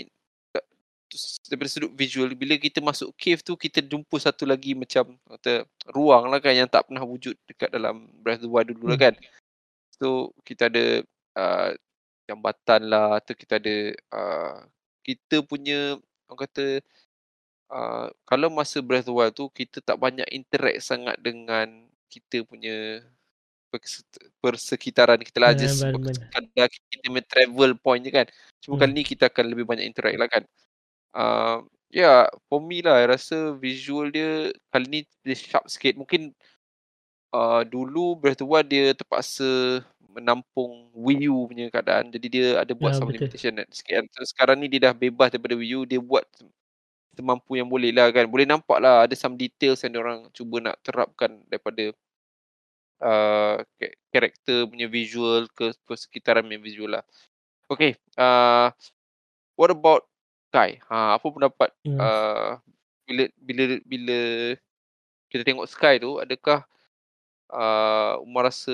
daripada sudut visual bila kita masuk cave tu kita jumpa satu lagi macam kata ruang lah kan yang tak pernah wujud dekat dalam Breath of the Wild dulu lah hmm. kan. So kita ada uh, jambatan lah atau kita ada uh, kita punya orang kata uh, kalau masa Breath of the Wild tu kita tak banyak interact sangat dengan kita punya persekitaran kita lah just sekadar kita punya travel point je kan cuma hmm. kali ni kita akan lebih banyak interact lah kan uh, ya yeah, for me lah I rasa visual dia kali ni dia sharp sikit mungkin uh, dulu Breath of the Wild dia terpaksa menampung Wii U punya keadaan jadi dia ada buat ya, some betul. limitation sikit sekarang ni dia dah bebas daripada Wii U dia buat semampu yang boleh lah kan. Boleh nampak lah ada some details yang orang cuba nak terapkan daripada uh, karakter punya visual ke persekitaran punya visual lah. Okay. Uh, what about Sky? Ha, apa pendapat yes. uh, bila bila bila kita tengok Sky tu adakah uh, Umar rasa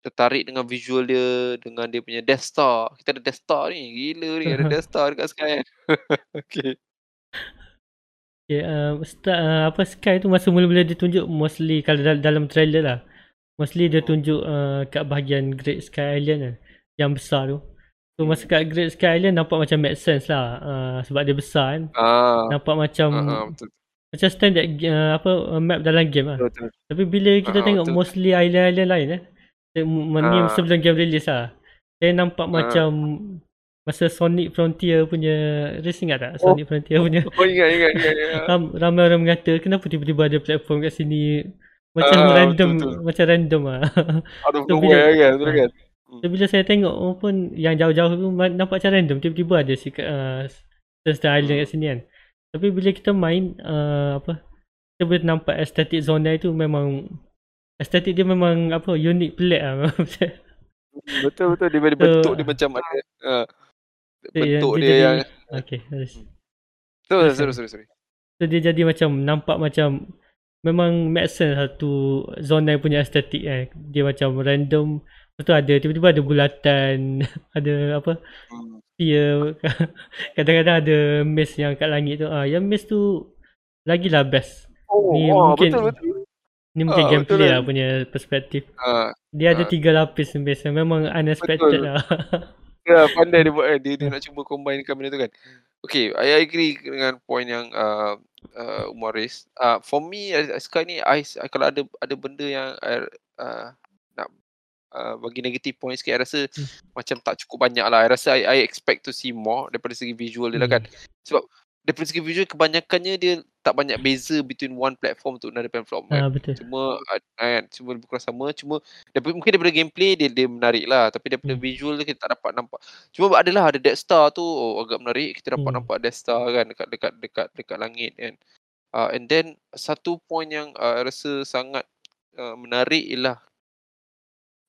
tertarik dengan visual dia dengan dia punya Death Star. Kita ada Death Star ni. Gila ni ada Death Star dekat Sky kan. okay. Okay, uh, start, uh, apa Sky tu masa mula-mula dia tunjuk mostly kalau dalam, dalam trailer lah. Mostly dia tunjuk uh, kat bahagian Great Sky Island lah. Yang besar tu. So masa kat Great Sky Island nampak macam make sense lah. Uh, sebab dia besar kan. Uh, nampak macam uh, uh, betul. Macam standard uh, apa map dalam game lah. Betul. Tapi bila kita uh, tengok betul. mostly island-island lain eh. Ni uh. sebelum game release lah. Saya nampak uh. macam masa Sonic Frontier punya race ingat tak? Oh. Sonic Frontier punya. Oh ingat ingat ingat. ingat. Ram, ramai orang mengata kenapa tiba-tiba ada platform kat sini macam uh, random betul, betul. macam random ah. Out of so, nowhere kan, betul kan? So, bila saya tengok oh, pun yang jauh-jauh tu nampak macam random. Tiba-tiba ada si uh, Star Island kat sini kan. Tapi bila kita main uh, apa kita boleh nampak estetik zona itu memang estetik dia memang apa unik pelik ah. betul betul. Dia so, bentuk dia macam ada uh, bentuk dia, dia yang okey sorry sorry sorry sorry so dia jadi macam nampak macam memang make sense satu zona yang punya estetik eh. dia macam random betul ada tiba-tiba ada bulatan ada apa hmm. sphere kadang-kadang ada mist yang kat langit tu ah yang mist tu lagilah best oh, ni oh, mungkin betul betul ni mungkin ah, gameplay lah punya perspektif ah, dia ah. ada tiga lapis mist memang unexpected betul. lah Ya, pandai dia buat kan. Dia, dia nak cuba combinekan benda tu kan. Okay, I agree dengan point yang uh, uh, Umar raise. Uh, for me, uh, sekarang ni, I, I, kalau ada ada benda yang I, uh, uh, bagi negative point sikit, I rasa hmm. macam tak cukup banyak lah. I rasa I, I expect to see more daripada segi visual dia lah kan. Hmm. Sebab daripada segi visual kebanyakannya dia tak banyak beza between one platform to another platform kan. Ah, betul. Cuma kan cuma lebih kurang sama cuma daripada, mungkin daripada gameplay dia dia menarik lah tapi daripada hmm. visual kita tak dapat nampak. Cuma adalah ada Death Star tu oh, agak menarik kita dapat hmm. nampak Death Star kan dekat dekat dekat dekat langit kan. Uh, and then satu point yang uh, rasa sangat uh, menarik ialah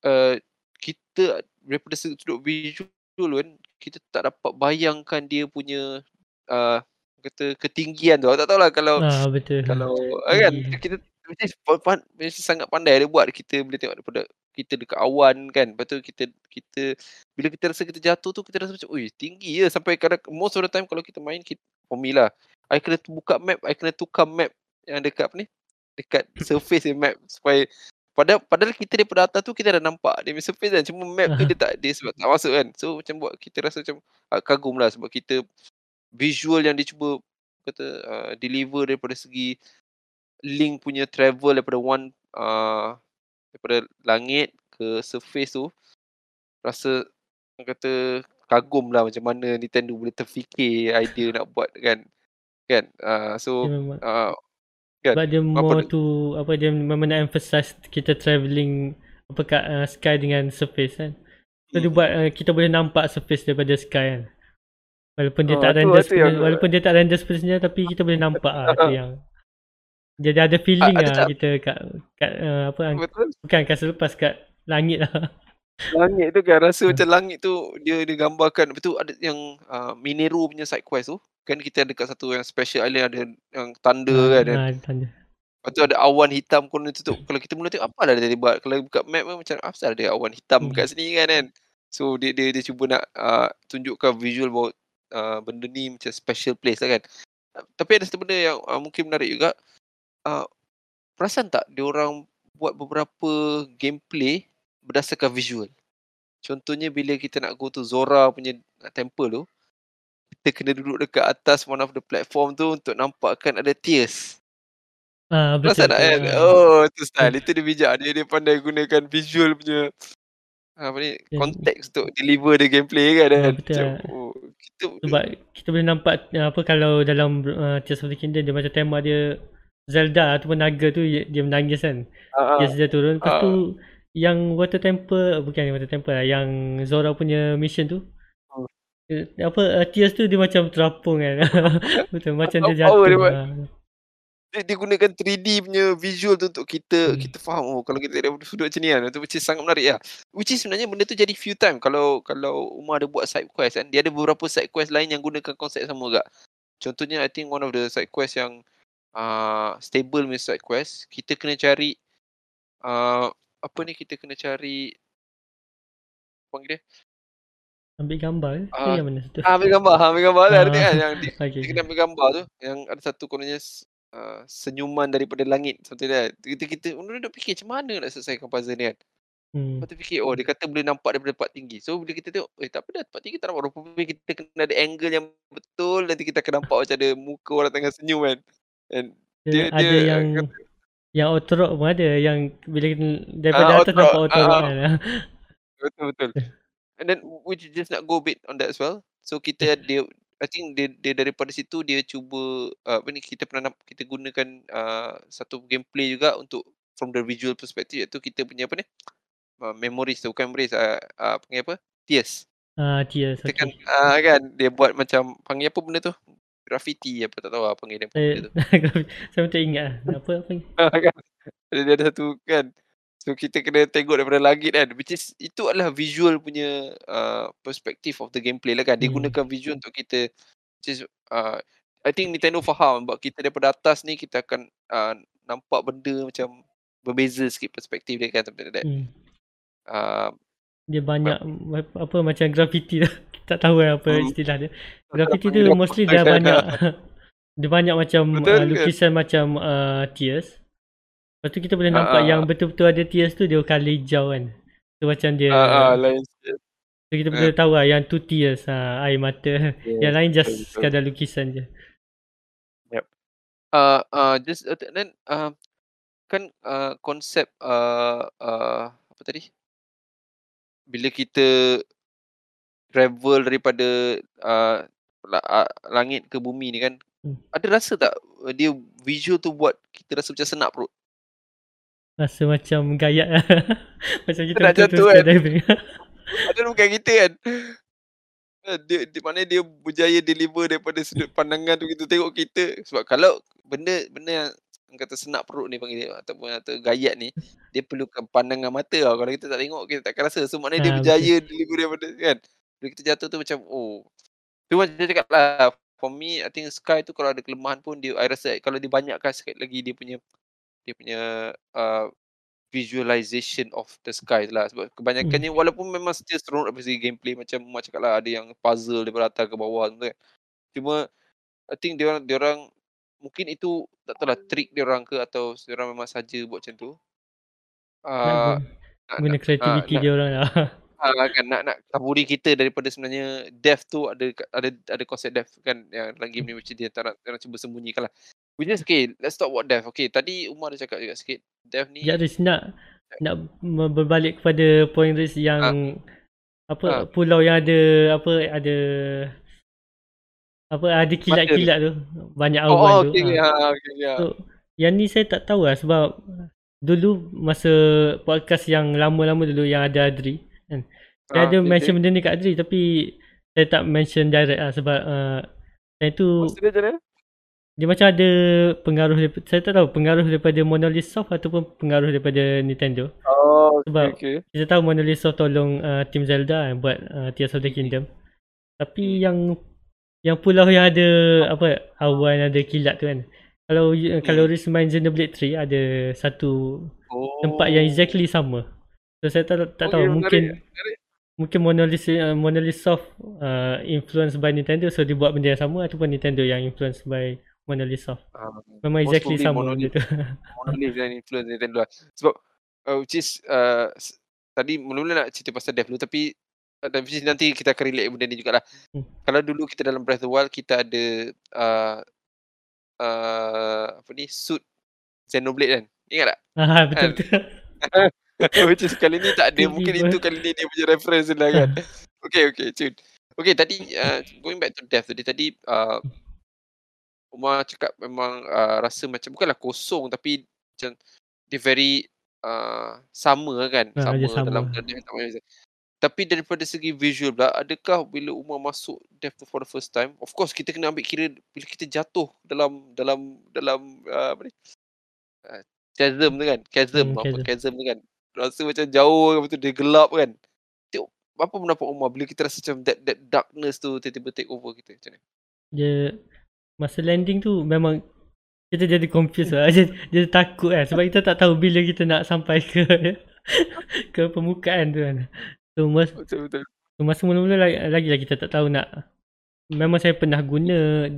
uh, kita daripada sudut visual kan kita tak dapat bayangkan dia punya uh, kata ketinggian tu. tak tahulah kalau ah, betul. kalau ah, kan kita mesti, sangat pandai dia buat kita boleh tengok daripada kita dekat awan kan. Betul kita kita bila kita rasa kita jatuh tu kita rasa macam oi tinggi ya sampai kadang most of the time kalau kita main kita for me lah. I kena buka map, I kena tukar map yang dekat apa ni? Dekat surface map supaya Padahal, padahal kita daripada atas tu kita dah nampak dia punya surface kan. Cuma map tu dia tak dia sebab tak masuk kan. So macam buat kita rasa macam kagum lah sebab kita visual yang dia cuba kata uh, deliver daripada segi link punya travel daripada one uh, daripada langit ke surface tu rasa kata kagum lah macam mana Nintendo boleh terfikir idea nak buat kan. Kan? Uh, so uh, kan? sebab dia Apa more dia- to apa dia memang nak emphasize kita travelling apa kat uh, sky dengan surface kan. So dia Hmm. buat uh, kita boleh nampak surface daripada sky kan. Walaupun dia Ah, tak tu- render tu yang- walaupun dia tak render sepenuhnya tapi kita boleh nampak ah tu yang jadi ada feeling ah tak- kita kat kat uh, apa Betul. bukan kat selepas kat langit lah. Langit tu kan rasa Hmm. macam langit tu dia dia gambarkan betul ada yang uh, Minero punya side quest tu. Kan kita ada kat satu yang special island ada yang thunder kan. dan Ah, tanda. Lepas tu ada awan hitam konon tutup. Kalau kita mula tengok apa dah dia buat. Kalau buka map pun macam apa ada awan hitam Hmm. kat sini kan kan. So dia dia dia cuba nak uh, tunjukkan visual bahawa uh, benda ni macam special place lah kan. Uh, tapi ada satu benda yang uh, mungkin menarik juga. Uh, perasan tak dia orang buat beberapa gameplay berdasarkan visual. Contohnya bila kita nak go to Zora punya uh, temple tu, kita kena duduk dekat atas one of the platform tu untuk nampakkan ada tears. Ah betul. Perasan tak kan? Ah. Oh, tu style. Itu dia bijak. Dia, dia pandai gunakan visual punya apa ni, konteks untuk deliver the gameplay kan. Ah, betul. Macam, oh, kita, Sebab kita boleh nampak uh, apa kalau dalam uh, Tears of the Kingdom dia macam tema dia Zelda ataupun naga tu dia, menangis kan. ah, Dia sedia turun. Lepas Ah. tu yang Water Temple bukan Water Temple lah, yang Zora punya mission tu. Eh, Apa uh, Tears tu dia macam terapung kan. Betul macam dia jatuh. dia buat. ah. dia, dia gunakan 3D punya visual tu untuk kita Hmm. kita faham oh kalau kita dari sudut macam ni kan itu which is sangat menarik lah which is sebenarnya benda tu jadi few time kalau kalau Umar ada buat side quest kan dia ada beberapa side quest lain yang gunakan konsep sama juga contohnya I think one of the side quest yang uh, stable punya side quest kita kena cari uh, apa ni kita kena cari panggil dia Ambil gambar ke? Ke Ah. yang mana satu? ah, ambil gambar ah, ambil gambar lah Ah. ada kan yang dia, Okay. dia kena ambil gambar tu yang ada satu kononnya uh, senyuman daripada langit seperti kan kita kita mula duk fikir macam mana nak selesaikan puzzle ni kan Hmm. Lepas tu fikir oh dia kata boleh nampak daripada tempat tinggi. So bila kita tengok eh tak apa dah tempat tinggi tak nampak rupanya kita kena ada angle yang betul nanti kita akan nampak macam ada muka orang tengah senyum kan. And Dia, dia- ada dia yang kata- yang auto pun ada yang bila daripada Ah, atas nampak Ah, ah. kan. betul betul. And then we just nak go a bit on that as well. So kita dia I think dia, dia daripada situ dia cuba uh, apa ni kita pernah namp- kita gunakan uh, satu gameplay juga untuk from the visual perspective iaitu kita punya apa ni uh, memories tu bukan memories uh, uh, panggil apa tears Ah, tears. Kita kan, Okay. ah, kan dia buat macam panggil apa benda tu? Graffiti apa tak tahu lah panggil dia apa Saya, benda tu. saya macam ingat lah. Apa apa? Ah, kan? Dia dia ada satu kan. So kita kena tengok daripada langit kan. Which is itu adalah visual punya uh, perspective of the gameplay lah kan. Dia Hmm. gunakan visual untuk kita which is uh, I think Nintendo faham sebab kita daripada atas ni kita akan uh, nampak benda macam berbeza sikit perspektif dia kan something like that. Hmm. Uh, Dia banyak apa macam graffiti tu. tak tahu lah apa Hmm. istilah dia. Graffiti tu mostly dia kan. banyak dia banyak macam Betul uh, ke? lukisan macam uh, tears. Lepas tu kita boleh Ah, nampak ah, yang ah. betul-betul ada tears tu dia colour hijau kan. So macam dia ah, ah, lain sikit. so kita boleh tahu lah yang tu tears ha, air mata. yang lain just betul, betul. sekadar lukisan je. uh, uh, just uh, then uh, kan uh, konsep uh, uh, apa tadi bila kita travel daripada uh, la, langit ke bumi ni kan Hmm. ada rasa tak uh, dia visual tu buat kita rasa macam senak perut Rasa macam gayat lah. macam kita Nak betul-betul jatuh kan? ada bukan kita kan Uh, dia, dia mana dia berjaya deliver daripada sudut pandangan tu kita tengok kita sebab kalau benda benda yang kata senak perut ni panggil dia ataupun atau gayat ni dia perlukan pandangan mata tau. Kalau kita tak tengok kita takkan rasa. So maknanya dia Ah, berjaya deliver daripada kan. Bila kita jatuh tu macam oh. Tu macam dia cakap lah for me I think Sky tu kalau ada kelemahan pun dia I rasa kalau dia banyakkan sikit lagi dia punya dia punya uh, visualization of the sky lah sebab kebanyakannya Hmm. walaupun memang still seronok dari segi gameplay macam Mak cakap lah ada yang puzzle daripada atas ke bawah semua kan. Cuma I think dia orang dia orang mungkin itu tak tahu lah trick dia orang ke atau dia orang memang saja buat macam tu. nak Uh, guna, guna kreativiti nak- dia orang lah. uh, kan nak nak kaburi kita daripada sebenarnya death tu ada ada ada konsep death kan yang dalam game ni macam dia tak nak, dia nak cuba sembunyikan lah. Which is okay, let's talk about death. Okay, tadi Umar dah cakap juga sikit. Death ni Ya Riz nak nak berbalik kepada point Riz yang apa Ha. pulau yang ada apa ada apa ada kilat-kilat tu. Banyak Oh awan oh, tu. okey. Ha. Ha, okey okey. Ha. So, yang ni saya tak tahu lah sebab dulu masa podcast yang lama-lama dulu yang ada Adri kan. Saya Ha, ada okey mention okey. benda ni kat Adri tapi saya tak mention direct lah sebab uh, saya tu dia macam mana? dia macam ada pengaruh daripada, saya tak tahu pengaruh daripada Monolith Soft ataupun pengaruh daripada Nintendo. Oh, Sebab- okey okey. Kita tahu Monolith Soft tolong uh, Team Zelda kan, buat uh, Tears of the Kingdom. Tapi yang yang pulau yang ada apa awan ada kilat tu kan. Kalau you- kalau Riz main Xenoblade 3 ada satu Oh. tempat yang exactly sama. So saya tak tak tahu Okey, mungkin menarik, menarik. mungkin Monolith uh, Monolith Soft uh, influenced by Nintendo so dia buat benda yang sama ataupun Nintendo yang influenced by Monolith Soft. Ah, Memang exactly sama Monolith. benda tu. Monolith dan influence Nintendo lah. Sebab uh, which is uh, tadi mula-mula nak cerita pasal dev dulu tapi dan nanti kita akan relate benda ni jugalah. Hmm. Kalau dulu kita dalam Breath of the Wild kita ada uh, uh, apa ni suit Xenoblade kan. Ingat tak? Ah betul betul. which is kali ni tak ada. Mungkin itu kali ni dia punya reference lah kan. Okay okay cun. Okay tadi uh, going back to death tadi tadi uh, Umar cakap memang uh, rasa macam bukanlah kosong tapi macam dia very uh, sama kan Ah, sama, sama. dalam dalam tapi daripada segi visual pula adakah bila Umar masuk death for the first time of course kita kena ambil kira bila kita jatuh dalam dalam dalam uh, apa ni uh, chasm tu kan chasm Hmm, apa chasm. chasm tu kan rasa macam jauh kan betul dia gelap kan tengok apa pendapat Umar bila kita rasa macam that that darkness tu tiba-tiba take over kita macam mana Dia masa landing tu memang kita jadi confused lah. Jadi, jadi takut kan sebab kita tak tahu bila kita nak sampai ke ke permukaan tu kan. So mas, betul betul so, masa mula-mula lagi, lagi lah kita tak tahu nak. Memang saya pernah guna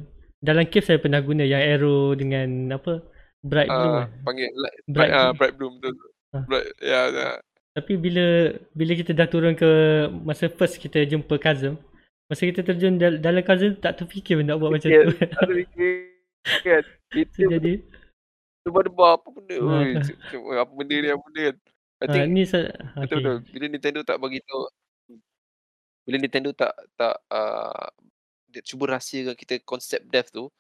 dalam cave saya pernah guna yang arrow dengan apa bright blue uh, kan. panggil light, Bright uh, bright bloom betul. Ah. bright ya ya. Tapi bila bila kita dah turun ke masa first kita jumpa Kazum Masa kita terjun dal- dalam Kazum tak terfikir nak buat macam tu. ada fikir. Kan itu jadi debar-debar apa benda cik, oi, apa benda ni apa benda kan I ah, think ni sa- betul okay. bila Nintendo tak bagi tahu bila Nintendo tak tak uh, dia cuba rahsiakan kita konsep death tu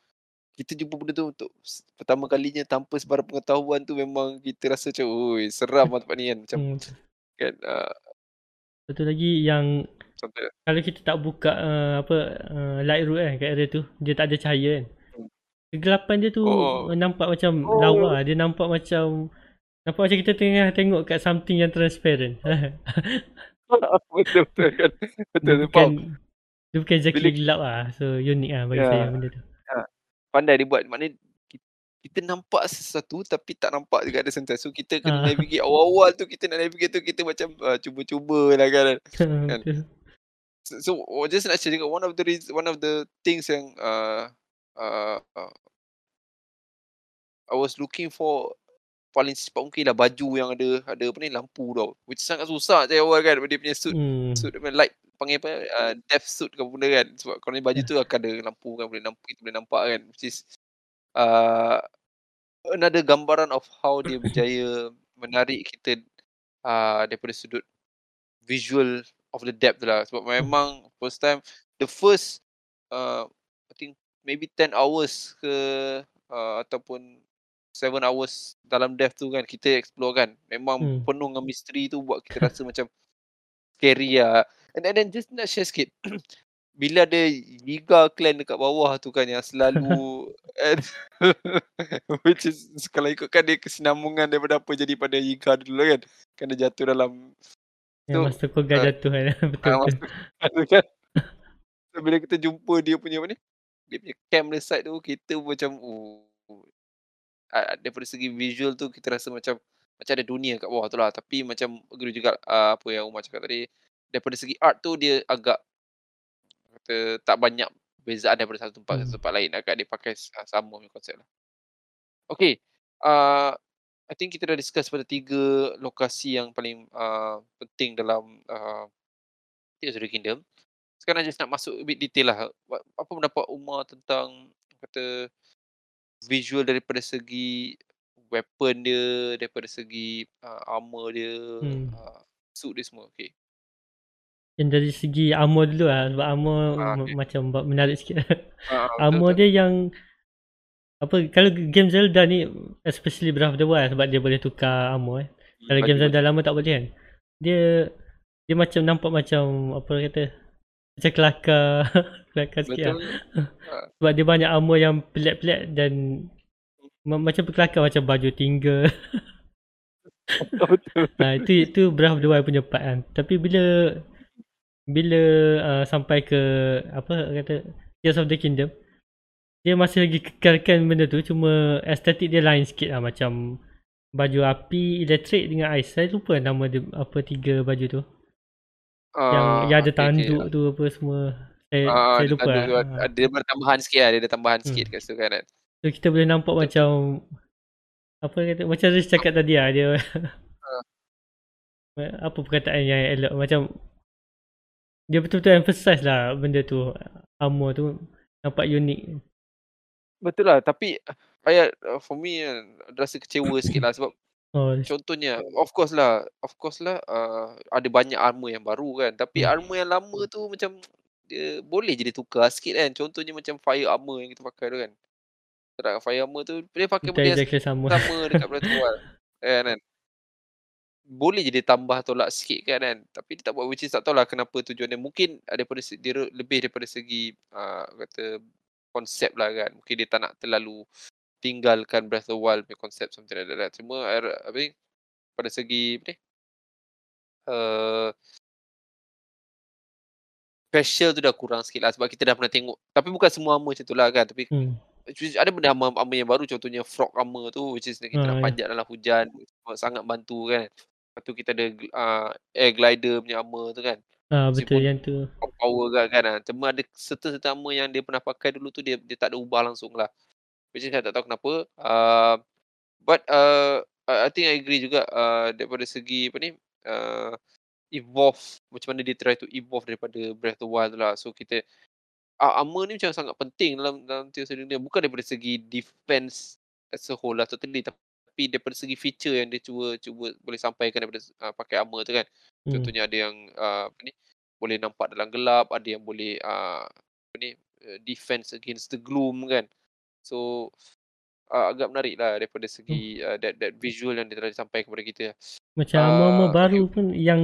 kita jumpa benda tu untuk pertama kalinya tanpa sebarang pengetahuan tu memang kita rasa macam oi seram lah tempat ni kan macam Hmm, kan uh, Satu lagi yang sampai kalau kita tak buka uh, apa uh, light route kan kat area tu dia tak ada cahaya kan. Hmm. Kegelapan dia tu Oh. nampak macam Oh. lawa, dia nampak macam nampak macam kita tengah tengok kat something yang transparent. betul betul kan betul dia bukan dia bukan exactly Bila- gelap lah. So unik lah bagi Ya. saya benda tu. pandai dia buat maknanya ki- kita nampak sesuatu tapi tak nampak juga ada sentiasa so kita kena Ah. navigate awal-awal tu kita nak navigate tu kita macam uh, cuba-cuba lah kan Kan. So, so just nak share juga one of the reason, one of the things yang uh, uh, uh, I was looking for paling cepat mungkin lah baju yang ada ada apa ni lampu tau. Which sangat susah saya awal kan dia punya suit Hmm. suit dia punya light panggil apa uh, death suit ke benda kan. Sebab kalau ni baju tu akan ada lampu kan boleh nampak kita boleh nampak kan. Which is uh, another gambaran of how dia berjaya menarik kita uh, daripada sudut visual of the depth lah. Sebab memang first time the first uh, I think maybe 10 hours ke uh, ataupun 7 hours dalam death tu kan kita explore kan memang Hmm. penuh dengan misteri tu buat kita rasa macam scary lah and then, then just nak share sikit bila ada Yiga clan dekat bawah tu kan yang selalu and, which is kalau ikutkan dia kesinambungan daripada apa jadi pada Yiga dulu kan kan dia jatuh dalam Yang tu, Master Koga ah, jatuh kan. betul ah, betul. masa tu kan so, bila kita jumpa dia punya apa ni dia punya camp the side tu kita macam oh, ah, daripada segi visual tu kita rasa macam macam ada dunia kat bawah tu lah. Tapi macam agree juga uh, apa yang Umar cakap tadi daripada segi art tu dia agak kata tak banyak bezaan daripada satu tempat ke Hmm. tempat lain. Agak dia pakai ah, sama punya konsep lah. Okay uh, I think kita dah discuss pada tiga lokasi yang paling uh, penting dalam uh, Tears of the Kingdom. Sekarang just nak masuk a bit detail lah. Apa pendapat Umar tentang kata visual daripada segi weapon dia daripada segi uh, armor dia Hmm. uh, suit dia semua okay yang dari segi armor dulu lah sebab armor Ah, okay. macam menarik sikit. Ah, betul, armor betul. dia yang apa kalau game Zelda ni especially Breath of the Wild sebab dia boleh tukar armor eh. Kalau Baju- game Zelda lama tak boleh kan. Dia dia macam nampak macam apa kata macam kelakar kelakar sikit lah. Betul. Sebab dia banyak armor yang pelik-pelik dan ma- macam kelakar macam baju tinggal. Betul. ha, itu itu Breath of the Wild punya part kan. Tapi bila bila uh, sampai ke apa kata Tears of the Kingdom dia masih lagi kekalkan benda tu cuma estetik dia lain sikit lah macam baju api, elektrik dengan ais. Saya lupa nama dia apa tiga baju tu. Yang Ah, yang ada okay, tanduk okay. tu apa semua. Saya Ah, saya lupa. tanduk lah. ada- ada dia bertambahan sikit lah, dia ada tambahan Hmm. sikit kat situ kan. So kita boleh nampak macam apa kata macam Riz cakap tadi lah dia apa perkataan yang elok macam dia betul-betul emphasize lah benda tu armor tu nampak unik Betul lah, tapi ayat uh, for me kan, rasa kecewa sikit lah sebab oh contohnya of course lah, of course lah uh, ada banyak armor yang baru kan, tapi Hmm. armor yang lama tu macam dia boleh je dia tukar sikit kan. Contohnya macam fire armor yang kita pakai tu kan. Tak fire armor tu dia pakai benda yang sama sama dekat of the Wild. Kan kan. Boleh je dia tambah tolak sikit kan kan. Tapi dia tak buat which is tak tahulah kenapa tujuan dia. Mungkin daripada dia lebih daripada segi uh, kata konsep lah kan. Mungkin dia tak nak terlalu tinggalkan Breath of the Wild punya konsep something like that. Cuma apa ni pada segi apa ni uh, special tu dah kurang sikit lah sebab kita dah pernah tengok. Tapi bukan semua armor macam tu lah kan. Tapi hmm. ada benda armor, armor yang baru contohnya frog armor tu which is kita Ah, nak ya. panjat dalam hujan sangat bantu kan. Lepas tu kita ada uh, air glider punya armor tu kan. ah, betul Meskipun yang tu Power kan kan. Cuma ada serta-serta armor yang dia pernah pakai dulu tu dia dia tak ada ubah langsung lah. Which is saya tak tahu kenapa. Uh, but uh, I think I agree juga uh, daripada segi apa ni uh, evolve macam mana dia try to evolve daripada Breath of the Wild lah. So kita uh, armor ni macam sangat penting dalam dalam the Kingdom bukan daripada segi defense as a whole lah totally tapi daripada segi feature yang dia cuba cuba boleh sampaikan daripada uh, pakai armor tu kan. hmm. Contohnya ada yang uh, apa ni boleh nampak dalam gelap, ada yang boleh uh, apa ni uh, defense against the gloom kan. So uh, agak menarik lah daripada segi uh, that that visual yang dia telah sampaikan kepada kita. macam Ah, armor-armor okay. baru pun yang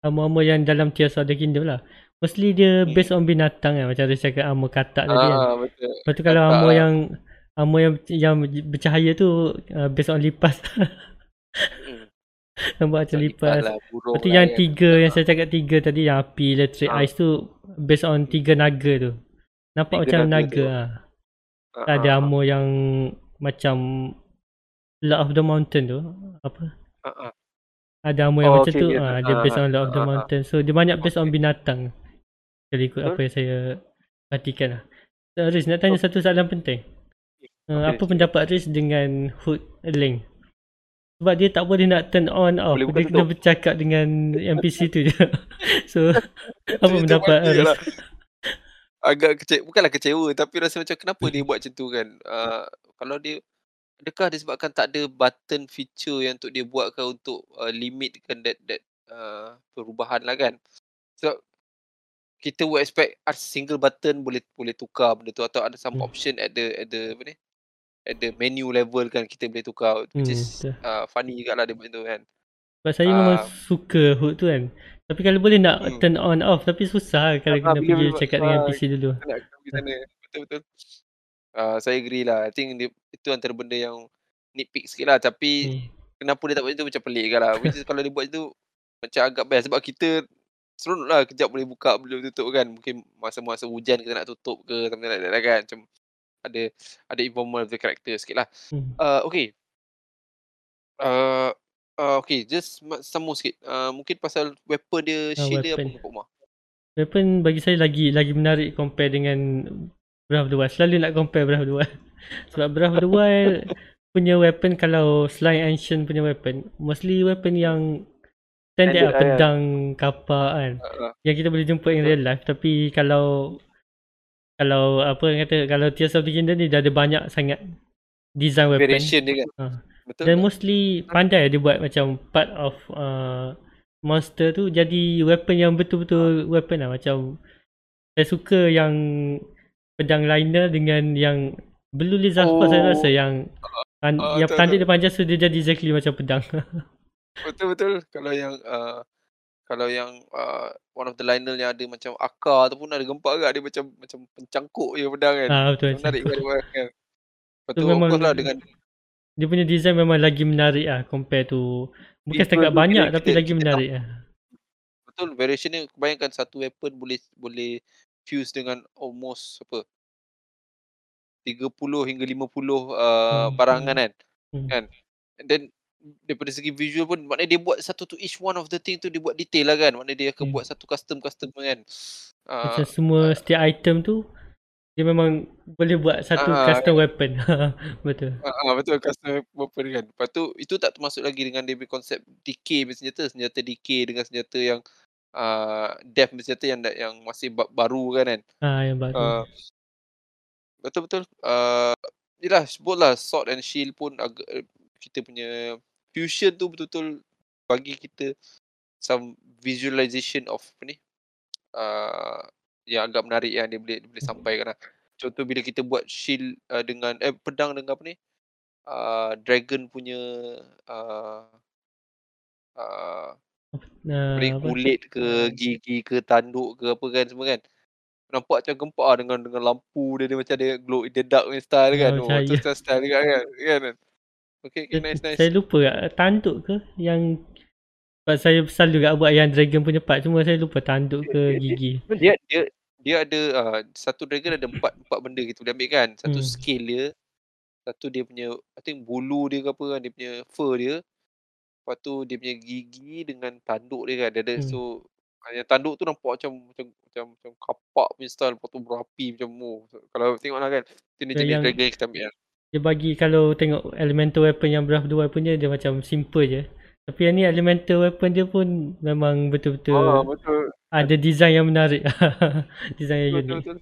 armor-armor yang dalam Tears of the Kingdom lah mostly dia Hmm. based on binatang kan macam Riz cakap armor katak tadi kan Ah betul. Lepas tu kalau lah. yang armor yang yang bercahaya tu uh, based on lipas. Hmm. Nampak macam lipas. lah, Lepas tu lah yang kan. tiga yang saya cakap tiga tadi yang api, elektrik, Ah. ais tu based on tiga naga tu. Nampak Tiga macam naga naga, tu. ah. Ah, Tak ada ah, armor yang macam Lord of the Mountain tu. Apa? ah, ah. Ada armor yang Oh, macam okay, tu. okay. Ah, dia Ah, based on Lord of the ah, ah. Mountain. So dia banyak based on Okay. binatang. Kalau ikut apa yang saya perhatikan lah. So, Riz nak tanya Oh. satu soalan penting. Uh, Okay, apa pendapat Riz dengan Hood Link? Sebab dia tak boleh nak turn on off. Boleh dia kena bercakap dengan NPC tu je. so apa pendapat Riz? lah. Agak kecewa, bukanlah kecewa tapi rasa macam kenapa dia buat macam tu kan. Uh, kalau dia adakah disebabkan tak ada button feature yang untuk dia buatkan untuk uh, limitkan that that uh, perubahan lah kan. So kita would expect a single button boleh boleh tukar benda tu atau ada some Hmm. option at the at the apa ni at the menu level kan kita boleh tukar which Hmm, is betul. uh, funny juga lah dia buat tu kan. Sebab saya memang Ah. suka Hood tu kan. Tapi kalau boleh nak Hmm. turn on off tapi susah lah kalau Ah, kena bila- pergi bila- cakap dengan ah, NPC dulu. Nak pergi sana. Betul-betul. Uh, saya agree lah. I think dia, itu antara benda yang nitpick sikit lah. Tapi Hmm. kenapa dia tak buat itu macam pelik kan lah. Which is kalau dia buat itu macam agak best. Sebab kita seronok lah kejap boleh buka boleh tutup kan. Mungkin masa-masa hujan kita nak tutup ke something like that lah kan. Macam ada ada involvement of the character sikit lah. Hmm. Uh, okay. Uh, uh, okay, just sambung sikit. Uh, mungkin pasal weapon dia, Ah, shield dia apa weapon. Kak Umar? Weapon bagi saya lagi lagi menarik compare dengan Breath of the Wild. Selalu nak compare Breath of the Wild. Sebab Breath of the Wild punya weapon kalau selain ancient punya weapon, mostly weapon yang standard lah, lah, ya. pedang, kapak kan. Uh, uh, Yang kita boleh jumpa in real life. Tapi kalau kalau apa yang kata kalau Tears of the Kingdom ni dah ada banyak sangat design weapon. variation dia kan. Ah. Betul. Dan mostly pandai dia buat macam part of uh, monster tu jadi weapon yang betul-betul weapon lah macam saya suka yang pedang liner dengan yang blue lizard oh. saya rasa yang tan- uh, yang tanduk dia panjang so dia jadi exactly macam pedang betul betul kalau yang uh, kalau yang uh, one of the liner yang ada macam akar ataupun ada gempak agak dia macam macam pencangkuk je pedang kan. Ah betul. Menarik kan. kan. Betul memang lah dengan dia punya design memang lagi menarik ah compare tu bukan setakat banyak tapi lagi menarik ah. Betul variation ni kebanyakan satu weapon boleh boleh fuse dengan almost apa 30 hingga 50 uh, hmm. barangan kan. Hmm. Kan. And then daripada segi visual pun maknanya dia buat satu to each one of the thing tu dia buat detail lah kan maknanya dia akan hmm. buat satu custom custom kan macam uh, semua uh, setiap item tu dia memang boleh buat satu uh, custom weapon. Betul. Uh, betul custom weapon kan. Lepas tu itu tak termasuk lagi dengan dia konsep decay senjata. Senjata decay dengan senjata yang uh, death senjata yang yang masih baru kan kan? Ah uh, yang baru. Uh, betul betul uh, Yelah, sebut lah sword and shield pun agak kita punya fusion tu betul-betul bagi kita some visualization of apa ni? Uh, yang agak menarik yang dia boleh dia boleh sampaikan lah. Contoh bila kita buat shield uh, dengan eh pedang dengan apa ni? Uh, dragon punya uh, uh, uh, kulit ke gigi ke tanduk ke apa kan semua kan. Nampak macam gempak dengan dengan lampu dia, dia macam ada glow in the dark punya style kan. Oh, tu style, style juga kan. kan? Okay, okay, nice, nice. Saya lupa tak, tanduk ke yang sebab saya selalu juga buat yang dragon punya part cuma saya lupa tanduk ke gigi. Dia dia dia ada uh, satu dragon ada empat empat benda gitu dia ambil kan. Satu hmm. skill dia, satu dia punya I think bulu dia ke apa kan, dia punya fur dia. Lepas tu dia punya gigi dengan tanduk dia kan. Dia ada hmm. so yang tanduk tu nampak macam macam macam macam kapak punya style lepas tu berapi macam oh. Kalau tengoklah kan, ini jenis yang, dragon yang kita ambil kan dia bagi kalau tengok elemental weapon yang the Wild punya dia macam simple je. Tapi yang ni elemental weapon dia pun memang betul-betul ah, betul. Ada design yang menarik. design yang unik. Betul,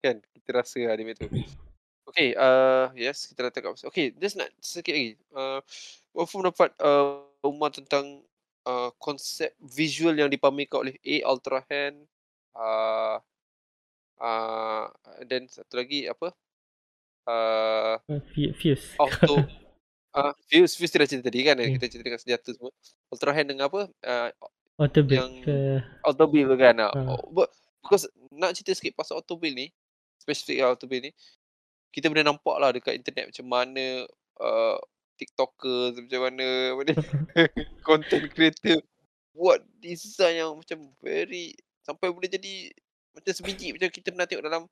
Kan kita rasa lah dia. Okay, uh, yes kita dah tengok. Okay, just nak sikit lagi. Uh, Wafu dapat uh, umar tentang uh, konsep visual yang dipamerkan oleh A Ultra Hand. Uh, uh, dan satu lagi apa? uh, Fuse. Auto uh, Fuse Fuse kita dah cerita tadi kan yeah. kita cerita dengan senjata semua. Ultra hand dengan apa? Uh, auto build yang ke... auto build kan. Uh. Uh. Because nak cerita sikit pasal auto build ni, spesifik auto build ni, kita boleh nampak lah dekat internet macam mana uh, TikToker macam mana mana content creator buat design yang macam very sampai boleh jadi macam sebiji macam kita pernah tengok dalam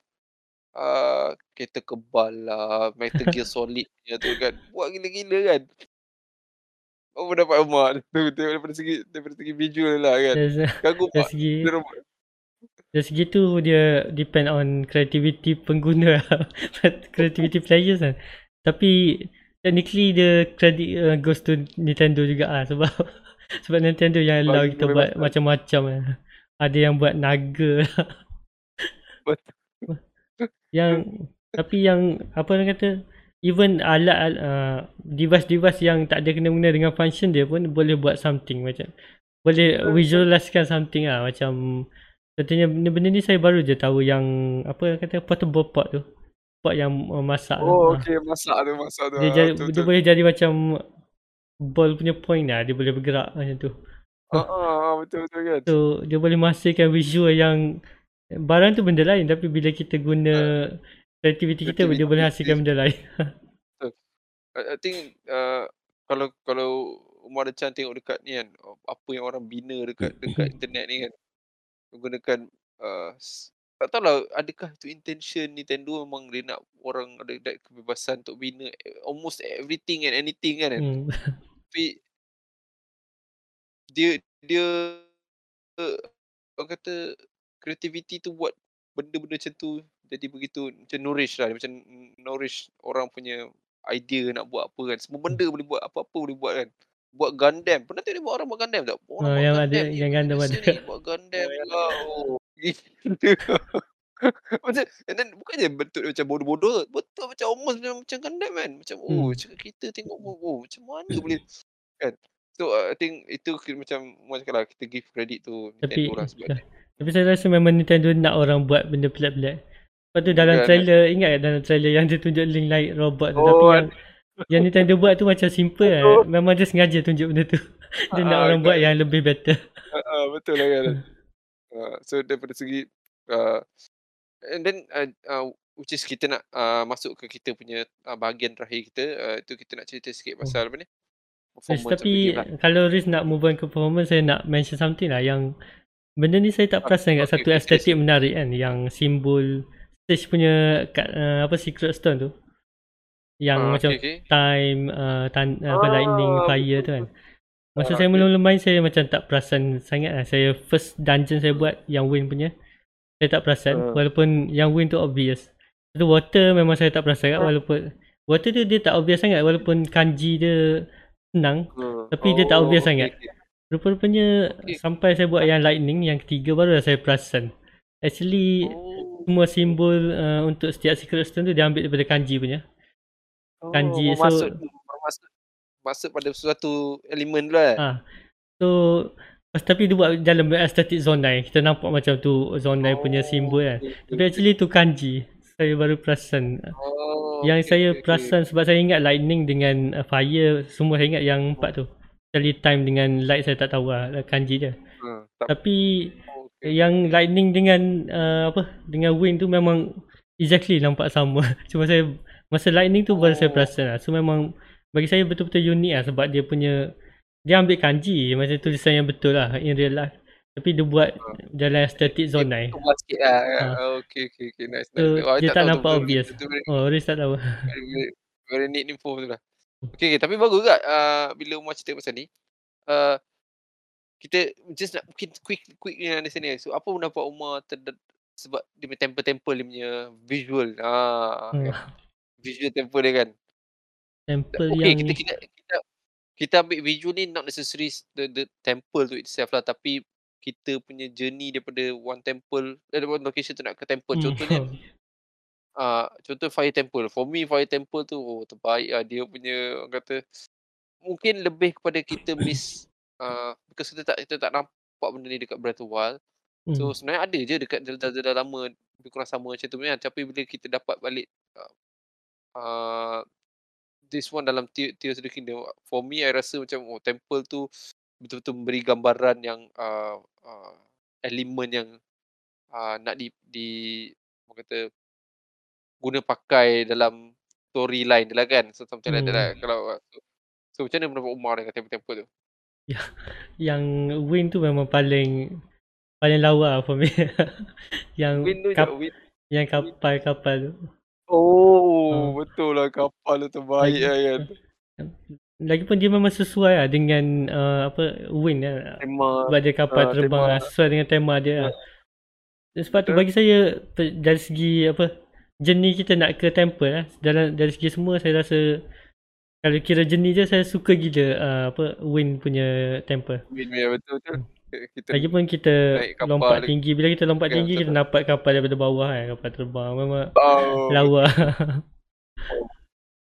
uh, kereta kebal lah, Metal Gear Solid tu kan. Buat gila-gila kan. Apa dapat emak tu tengok daripada segi daripada segi visual lah kan. Kagum dari segi dari segi tu dia depend on creativity pengguna creativity players kan. Tapi technically dia credit uh, goes to Nintendo juga ah sebab sebab Nintendo yang allow kita buat macam-macam lah. Ada yang buat naga lah. Yang tapi yang apa orang kata even alat uh, device-device yang tak ada kena-mena dengan function dia pun boleh buat something macam boleh visualizekan something ah macam contohnya benda-benda ni saya baru je tahu yang apa orang kata portable pot tu. Pot yang uh, masak oh okey masak tu masak tu. Dia, ah, jadi, betul, dia betul. boleh jadi macam ball punya point lah. Dia boleh bergerak macam tu. Ah, ah betul betul kan so dia boleh menghasilkan visual yang Barang tu benda lain. Tapi bila kita guna kreativiti kita dia boleh hasilkan benda lain. I think uh, kalau kalau Umar Chan tengok dekat ni kan apa yang orang bina dekat dekat internet ni kan menggunakan uh, tak tahu lah adakah itu intention Nintendo memang dia nak orang ada, ada kebebasan untuk bina almost everything and anything kan, kan? Hmm. tapi dia dia uh, orang kata creativity tu buat benda-benda macam tu jadi begitu macam nourish lah macam nourish orang punya idea nak buat apa kan. Semua benda boleh buat apa-apa boleh buat kan. Buat Gundam. Pernah tengok buat orang buat Gundam tak? Orang oh, yang ada yang Gundam ada. buat Gundam. Lah oh macam and then bukannya bentuk macam bodoh-bodoh betul macam almost macam, macam Gundam kan. Macam oh hmm. kita tengok oh, macam mana boleh kan. So uh, I think itu macam cakap lah kita give credit to Tapi lah sebab. Tapi saya rasa memang Nintendo nak orang buat benda pelik-pelik. Lepas tu dalam Kan, trailer, ingat tak dalam trailer yang dia tunjuk link naik robot tu. Oh, Tapi yang yang Nintendo buat tu macam simple lah. Memang dia sengaja tunjuk benda tu. dia nak Ah, orang kan. buat yang lebih better. uh, uh, betul lah kan. Uh, so daripada segi uh, and then uh, uh, which is kita nak uh, masuk ke kita punya uh, bahagian terakhir kita uh, itu kita nak cerita sikit Oh. pasal apa ni? Performance tapi lah. kalau Riz nak move on ke performance, saya nak mention something lah yang benda ni saya tak perasan kat okay, satu okay, estetik menarik kan yang simbol stage punya kat, uh, apa secret stone tu yang Ah, macam okay, okay. time uh, tan, apa lightning Ah, fire tu kan masa Ah, saya okay. mula-mula main saya macam tak perasan sangat lah saya first dungeon saya buat yang win punya saya tak perasan Ah. walaupun yang win tu obvious itu water memang saya tak perasan kan Ah. walaupun water tu dia tak obvious sangat walaupun kanji dia senang Uh, Tapi dia tak obvious okay, sangat. okay. Rupa-rupanya Okay. sampai saya buat yang lightning yang ketiga baru saya perasan. Actually Oh, semua simbol uh, untuk setiap secret stone tu dia ambil daripada kanji punya. kanji, oh, so- masuk masuk pada suatu elemen tu lah. Ah. So tapi dia buat dalam aesthetic zonai. Kita nampak macam tu zonai punya simbol kan. Oh, okay, Tapi actually tu kanji. Saya baru perasan. Oh, yang okay, saya okay, okay. perasan sebab saya ingat lightning dengan uh, fire semua saya ingat yang empat tu. Kali time dengan light saya tak tahu lah kanji dia. Uh, tak, Tapi oh. Yang lightning dengan uh, apa dengan wind tu memang exactly nampak sama. Cuma saya masa lightning tu baru saya Oh. perasan lah. So memang bagi saya betul-betul unik lah sebab dia punya dia ambil kanji macam tulisan yang betul lah in real life. Tapi dia buat dalam estetik zonai. Tukar sikit lah. Ah. Uh, okay, okay, okay. Nice, nice. So Oh, I dia tak tu nampak betul- obvious. betul- Oh, Riz tak tahu. very, very, very neat info tu lah. Okay, okay. Tapi bagus juga uh, bila Umar cerita pasal ni. Uh, kita just nak mungkin quick quick ni di sini. So apa pendapat Umar terhadap sebab dia punya temple-temple dia punya visual. Ah, Hmm. kan. Visual temple dia kan. Temple Okay, yang kita kita kita kita ambil visual ni not necessary the the temple tu itself lah tapi kita punya journey daripada one temple dari one location tu nak ke temple. Hmm. Contohnya uh, contoh fire temple. For me fire temple tu oh terbaik lah dia punya orang kata mungkin lebih kepada kita miss uh, because kita tak kita tak nampak benda ni dekat Breath of Wild. Hmm. So sebenarnya ada je dekat Zelda-Zelda lama lebih kurang sama macam tu kan. Tapi bila kita dapat balik uh, uh, this one dalam Te- Tears of the Kingdom for me I rasa macam oh temple tu betul-betul memberi gambaran yang uh, uh, elemen yang uh, nak di di kata guna pakai dalam storyline dia lah kan. So like that lah. Hmm. Kalau so, so macam mana pendapat Umar dengan temple-temple tu? Yang wind tu memang paling paling lawa lah for me. yang Win tu je, kap, win. yang kapal-kapal tu. Oh, Ah. betul lah kapal tu terbaik Lagi- lah kan. Lagipun dia memang sesuai lah dengan uh, apa wind lah. Tema Sebab dia kapal ah, terbang tema. lah, sesuai dengan tema dia lah. Dan Sebab tu bagi saya dari segi apa journey kita nak ke temple lah. Dalam dari segi semua saya rasa kalau kira journey je saya suka gila uh, apa wind punya temple. win ya betul betul. Kita Lagipun kita naik kapal lompat lagi. tinggi bila kita lompat Ya, tinggi kita dapat kapal daripada bawah kan kapal terbang memang oh, lawa.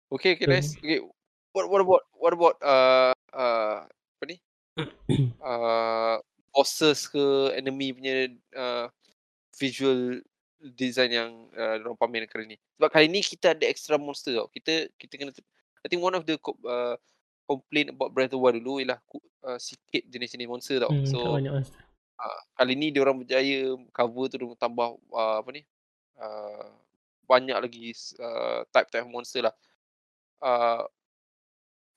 Okay, okay, nice. Okay, what what about what about uh uh apa ni? uh bosses ke enemy punya uh, visual design yang uh, orang pamer kali ni. Sebab kali ni kita ada extra monster tau. Kita kita kena I think one of the uh, complain about Breath of the Wild dulu ialah uh, sikit jenis-jenis monster tau. hmm, so uh, kali ni dia orang berjaya cover tu dia tambah uh, apa ni? Uh, banyak lagi uh, type-type monster lah. Uh,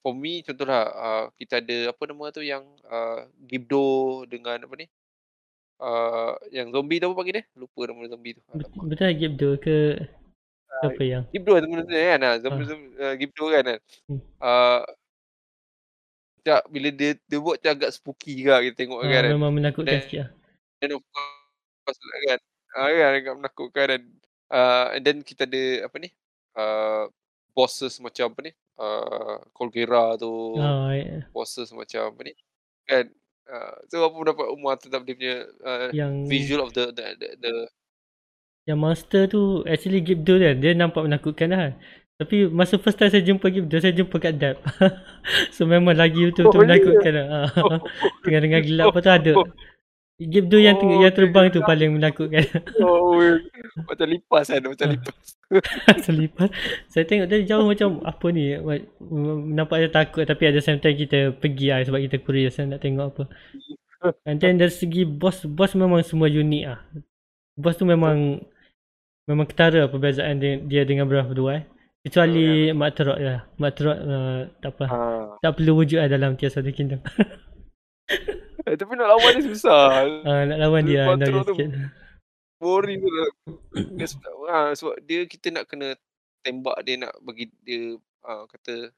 for me contohlah uh, kita ada apa nama tu yang uh, Gibdo dengan apa ni? Uh, yang zombie tu apa panggil dia? Lupa nama zombie tu. Betul betul ke apa yang Gibdo dia kan. ah, Ah. zombie uh, Gibdo kan. kan? Hmm. Uh, tak, bila dia dia buat macam agak spooky juga kita tengok uh, kan. memang menakutkan Dan- sikit lah. And of course kan. Ah kan agak menakutkan dan uh, and then kita ada apa ni? Uh, bosses macam apa ni? Uh, Colgera tu, Oh, ya. bosses macam apa ni? Kan uh, so apa pendapat Umar tentang dia punya uh, yang visual of the the, the, the yang monster tu actually Gibdo kan dia nampak menakutkan lah. Tapi masa first time saya jumpa tu saya jumpa kat depth. so memang lagi betul-betul Oh, really? menakutkan lah. Tengah-tengah gelap apa tu ada. Tu yang, Oh, yang terbang tu paling menakutkan. Oh, macam lipas kan, macam Ah. lipas. Selipas. Saya tengok dari jauh macam apa ni. Nampak dia takut tapi ada same time kita pergi lah sebab kita curious kan nak tengok apa. And then dari segi boss, boss memang semua unik ah. Boss tu memang memang ketara perbezaan dia, dia dengan Breath of the Wild. Kecuali Mak Terok lah. Mak Terok uh, tak apa. Ah. Tak perlu wujud lah dalam Tears of the Kingdom. Eh, tapi nak lawan dia susah. uh, nak lawan dia Mak Terok tu. Boring tu lah. Dia, ha, sebab dia kita nak kena tembak dia nak bagi dia uh, kata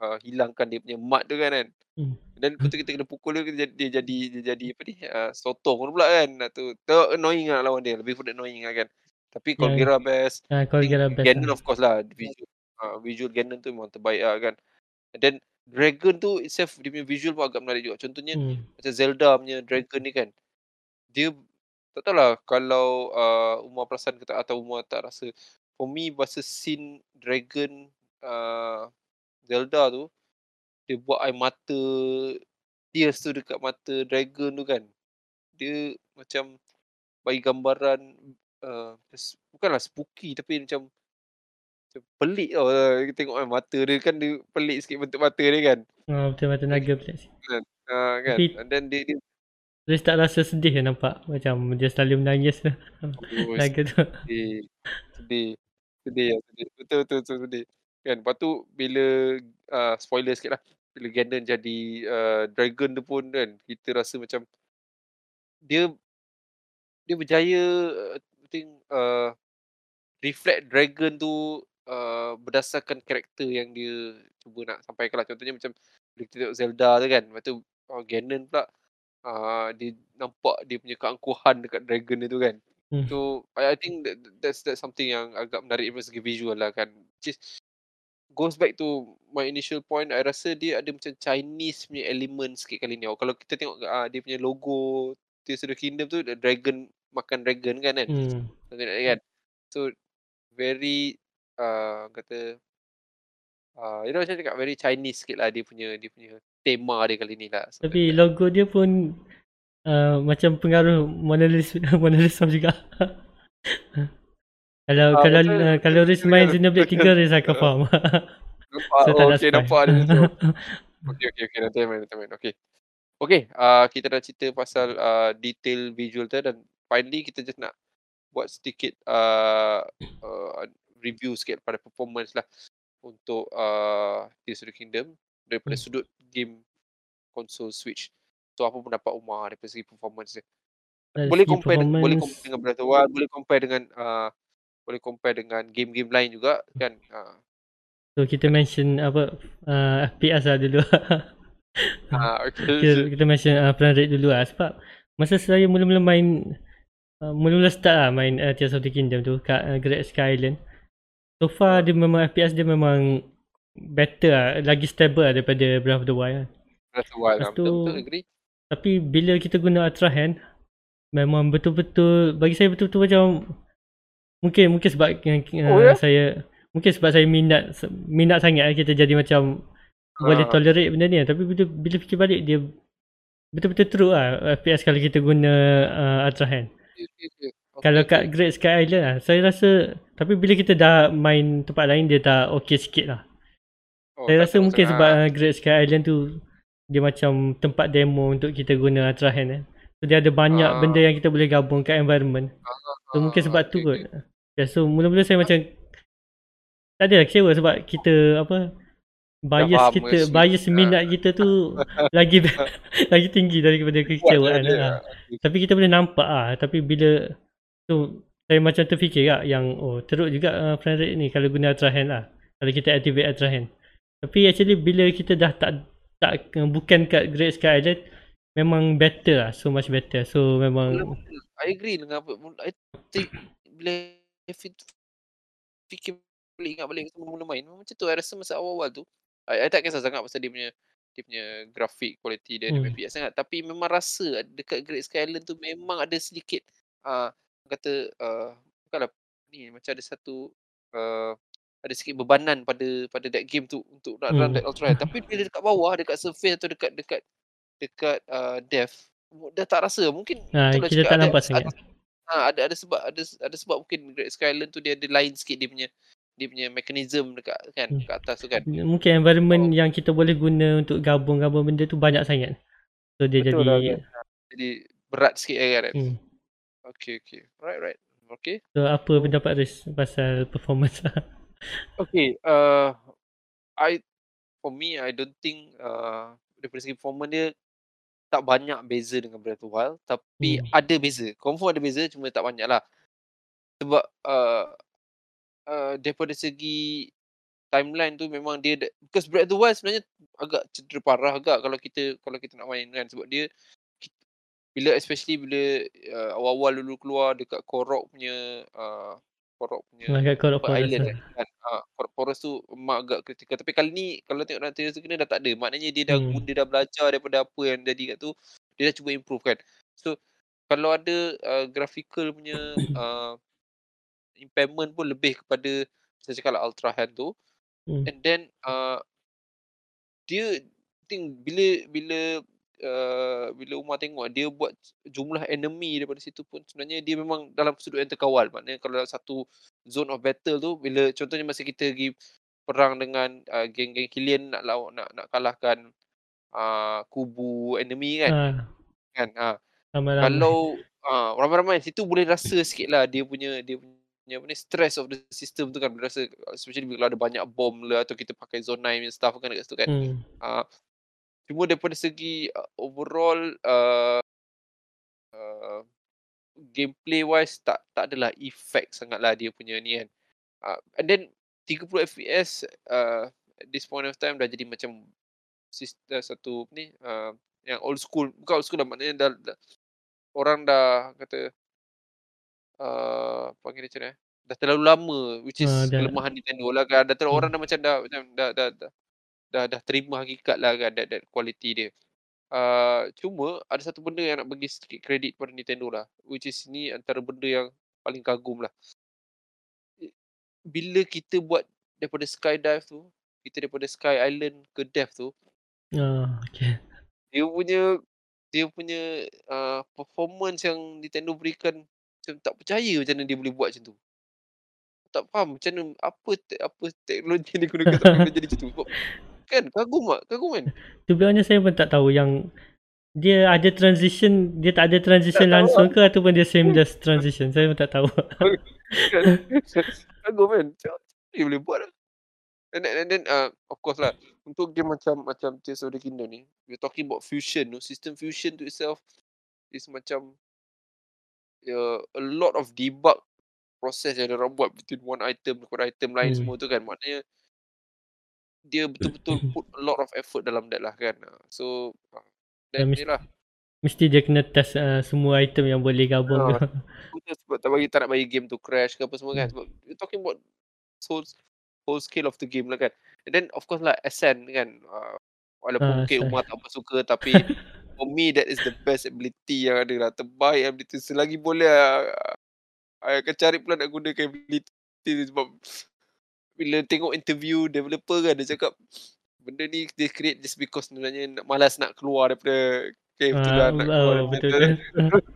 uh, hilangkan dia punya mat tu kan kan. Hmm. Dan lepas tu kita kena pukul dia, dia, jadi- dia jadi dia jadi apa ni uh, sotong pula kan. Nak tu tu annoying lah lawan dia. Lebih pada annoying lah kan. Tapi Colgera best. Ah, I think Colgera best Ganon lah. of course lah. Visual, uh, visual Ganon tu memang terbaik lah kan. And then Dragon tu itself dia punya visual pun agak menarik juga. Contohnya Hmm. macam Zelda punya Dragon ni kan. Dia tak tahulah kalau uh, Umar perasan ke tak atau Umar tak rasa. For me masa scene Dragon uh, Zelda tu dia buat air mata tears tu dekat mata Dragon tu kan. Dia macam bagi gambaran uh, bukanlah spooky tapi macam macam pelik tau uh, kita tengok kan mata dia kan dia pelik sikit bentuk mata dia kan. Ah, betul mata naga pelik sikit. Uh, kan. Tapi- And then dia, dia Terus tak rasa sedih ke nampak Macam dia selalu menangis oh, Naga tu sedih. Sedih. Sedih lah sedih. Betul betul betul sedih. Kan lepas tu bila uh, spoiler sikit lah. Bila Ganon jadi uh, dragon tu pun kan kita rasa macam dia dia berjaya think uh, reflect dragon tu uh, berdasarkan karakter yang dia cuba nak sampaikan lah. Contohnya macam bila kita tengok Zelda tu kan. Lepas tu uh, Ganon pula uh, dia nampak dia punya keangkuhan dekat dragon dia tu kan. Hmm. So I, I think that, that's that's something yang agak menarik dari segi visual lah kan. Which is goes back to my initial point. I rasa dia ada macam Chinese punya element sikit kali ni. Kalau kita tengok uh, dia punya logo Tears of the Kingdom tu the dragon makan dragon kan kan. hmm. Something like that kan. So very uh, kata uh, you know macam cakap very Chinese sikit lah dia punya dia punya tema dia kali ni lah. Tapi that. logo dia pun uh, Macam pengaruh Monolith Monolith Soft juga Kalau Ah, kalau uh, kalau Riz main. Xenoblade 3 Riz akan faham Nampak, So tak oh, nak okay, nampak ada tu. Okay, okay, okay. Nanti main, nanti main. Okay. Okay, uh, kita dah cerita pasal uh, detail visual tu dan finally kita just nak buat sedikit uh, uh, review sikit pada performance lah untuk uh, Tears of the Kingdom daripada Hmm. sudut game konsol Switch. So apa pendapat Umar daripada segi performance dia? Dari boleh compare dengan, boleh compare dengan Breath of the Wild, boleh compare dengan uh, boleh compare dengan game-game lain juga kan. Uh, So kita mention apa uh, FPS lah dulu uh, okay. kita, kita mention uh, frame rate dulu lah sebab masa saya mula-mula main uh, mula-mula start lah main uh, Tears of the Kingdom tu kat uh, Great Sky Island so far dia memang FPS dia memang better lah lagi stable lah daripada Breath of the Wild lah. Breath of the Wild. Lah. Betul, tu- betul, agree. tapi bila kita guna Ultra Hand memang betul-betul bagi saya betul-betul macam mungkin mungkin sebab uh, Oh, ya? saya mungkin sebab saya minat minat sangat lah kita jadi macam boleh Ah. tolerate benda ni tapi bila, bila fikir balik dia betul-betul true lah FPS kalau kita guna uh, Ultra Hand Okay, okay, okay. Okay, kalau okay. kat Great Sky Island lah saya rasa tapi bila kita dah main tempat lain dia dah okey sikit lah oh, saya tak rasa mungkin sebab uh, Great Sky Island tu dia macam tempat demo untuk kita guna Ultra Hand eh. So dia ada banyak Ah. benda yang kita boleh gabung kat environment. So mungkin Ah, sebab tu okay, kot. okay. Ya, so mula-mula saya macam tak adalah kecewa sebab kita apa bias faham kita bias minat kita tu lagi lagi tinggi daripada kekecewaan lah. dia. Tapi kita boleh nampak ah tapi bila tu saya macam terfikir tak yang oh teruk juga uh, frame rate ni kalau guna Ultra Hand lah. Kalau kita activate Ultra Hand. Tapi actually bila kita dah tak tak uh, bukan kat Great Sky Island memang better lah so much better. So memang I agree dengan apa. I think bila fikir balik ingat balik mula-mula main macam tu. I rasa masa awal-awal tu I, I tak kisah sangat pasal dia punya dia punya grafik quality dia, dia Hmm. FPS sangat tapi memang rasa dekat Great Sky Island tu memang ada sedikit uh, kata uh, bukanlah ni macam ada satu uh, ada sikit bebanan pada pada that game tu untuk nak run Hmm. that ultra. Tapi bila dekat bawah, dekat surface atau dekat dekat dekat uh, depth, dah tak rasa. Mungkin Ha, kita tak ada, nampak ada, sangat. ha, ada ada sebab ada ada sebab mungkin Great Sky Island tu dia ada lain sikit dia punya dia punya mekanism dekat kan Hmm. dekat atas tu kan. Mungkin environment Oh. yang kita boleh guna untuk gabung-gabung benda tu banyak sangat. So dia Betul lah jadi kan. Jadi berat sikit kan. hmm. Okay, okay. Right, right. Okay. So apa pendapat Riz pasal performance? Okay, uh, I for me I don't think uh, daripada segi performance dia tak banyak beza dengan Breath of the Wild tapi Hmm. ada beza. Confirm ada beza cuma tak banyak lah. Sebab uh, uh, daripada segi timeline tu memang dia because Breath of the Wild sebenarnya agak cedera parah agak kalau kita kalau kita nak main kan sebab dia bila especially bila uh, awal-awal dulu keluar dekat Korok punya uh, Korok punya Agak korok forest island lah. kan. kan. Uh, Korok Forest tu memang agak kritikal. Tapi kali ni kalau tengok dalam trailer tu kena dah tak ada. Maknanya dia dah Hmm. dia dah belajar daripada apa yang jadi kat tu. Dia dah cuba improve kan. So kalau ada uh, graphical punya uh, impairment pun lebih kepada saya cakap lah Ultra Hand tu. Hmm. And then uh, dia think bila bila uh, bila Umar tengok dia buat jumlah enemy daripada situ pun sebenarnya dia memang dalam sudut yang terkawal. Maknanya kalau dalam satu zone of battle tu bila contohnya masa kita pergi perang dengan uh, geng-geng Killian nak lawan nak nak kalahkan uh, kubu enemy kan. Ha, Kan. Uh, ramai-ramai. kalau uh, ramai-ramai situ boleh rasa sikit lah dia punya dia punya apa ni stress of the system tu kan boleh rasa especially bila ada banyak bom lah atau kita pakai zone 9 punya stuff kan dekat situ kan. Hmm. Uh, cuma daripada segi uh, overall uh, uh, gameplay wise tak tak adalah effect sangatlah dia punya ni kan. Uh, and then 30 FPS uh, at this point of time dah jadi macam sistem satu ni uh, yang old school bukan old school lah maknanya dah, dah orang dah kata uh, panggil dia macam mana eh, dah terlalu lama which is dah- kelemahan Nintendo lah kan dah terlalu Hmm. orang dah macam dah macam dah dah dah dah, dah terima hakikat lah kan that, that quality dia. Uh, cuma ada satu benda yang nak bagi sedikit kredit pada Nintendo lah which is ni antara benda yang paling kagum lah. Bila kita buat daripada skydive tu, kita daripada Sky Island ke Death tu, Ah, okay. dia punya dia punya uh, performance yang Nintendo berikan macam tak percaya macam mana dia boleh buat macam tu. Tak faham macam mana apa te, apa teknologi yang digunakan sampai boleh jadi macam tu. Kan kagum tak? Kagum kan? To be honest, saya pun tak tahu yang dia ada transition, dia tak ada transition tahu langsung ke ataupun dia seamless transition. Saya pun tak tahu. kagum kan? Dia boleh buat lah. And then, and then uh, of course lah untuk game macam macam Tears of the Kingdom ni, we're talking about fusion tu, system fusion to itself is macam uh, a lot of debug process yang orang buat between one item kepada item lain Hmm. semua tu kan. Maknanya dia betul-betul put a lot of effort dalam that lah kan. Uh, So uh, Dan then mesti- lah. Mesti dia kena test uh, semua item yang boleh gabung. Ah, Betul sebab tak bagi tak nak bagi game tu crash ke apa semua kan. Hmm. Sebab we're talking about whole whole scale of the game lah kan. And then of course lah Ascent kan. Uh, walaupun Ah, mungkin. Umar tak apa suka tapi for me that is the best ability yang ada lah. Terbaik ability. Selagi boleh uh, I akan cari pula nak gunakan ability tu sebab bila tengok interview developer kan dia cakap benda ni dia create just because sebenarnya nak- malas nak keluar daripada cave tu Ah, lah nak keluar oh, betul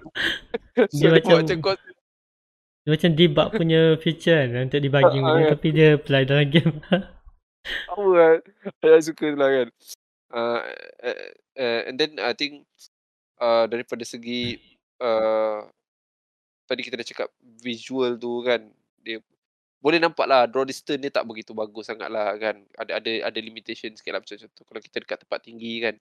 so Dia dia macam- macam kau Dia macam debug punya feature kan untuk debugging Ah, dia, ah, tapi dia apply dalam game. Apa kan Saya suka tu lah kan uh, uh, uh, And then I think uh, Daripada segi uh, Tadi kita dah cakap Visual tu kan Dia Boleh nampak lah Draw distance dia tak begitu bagus sangat lah kan Ada ada ada limitation sikit lah macam tu Kalau kita dekat tempat tinggi kan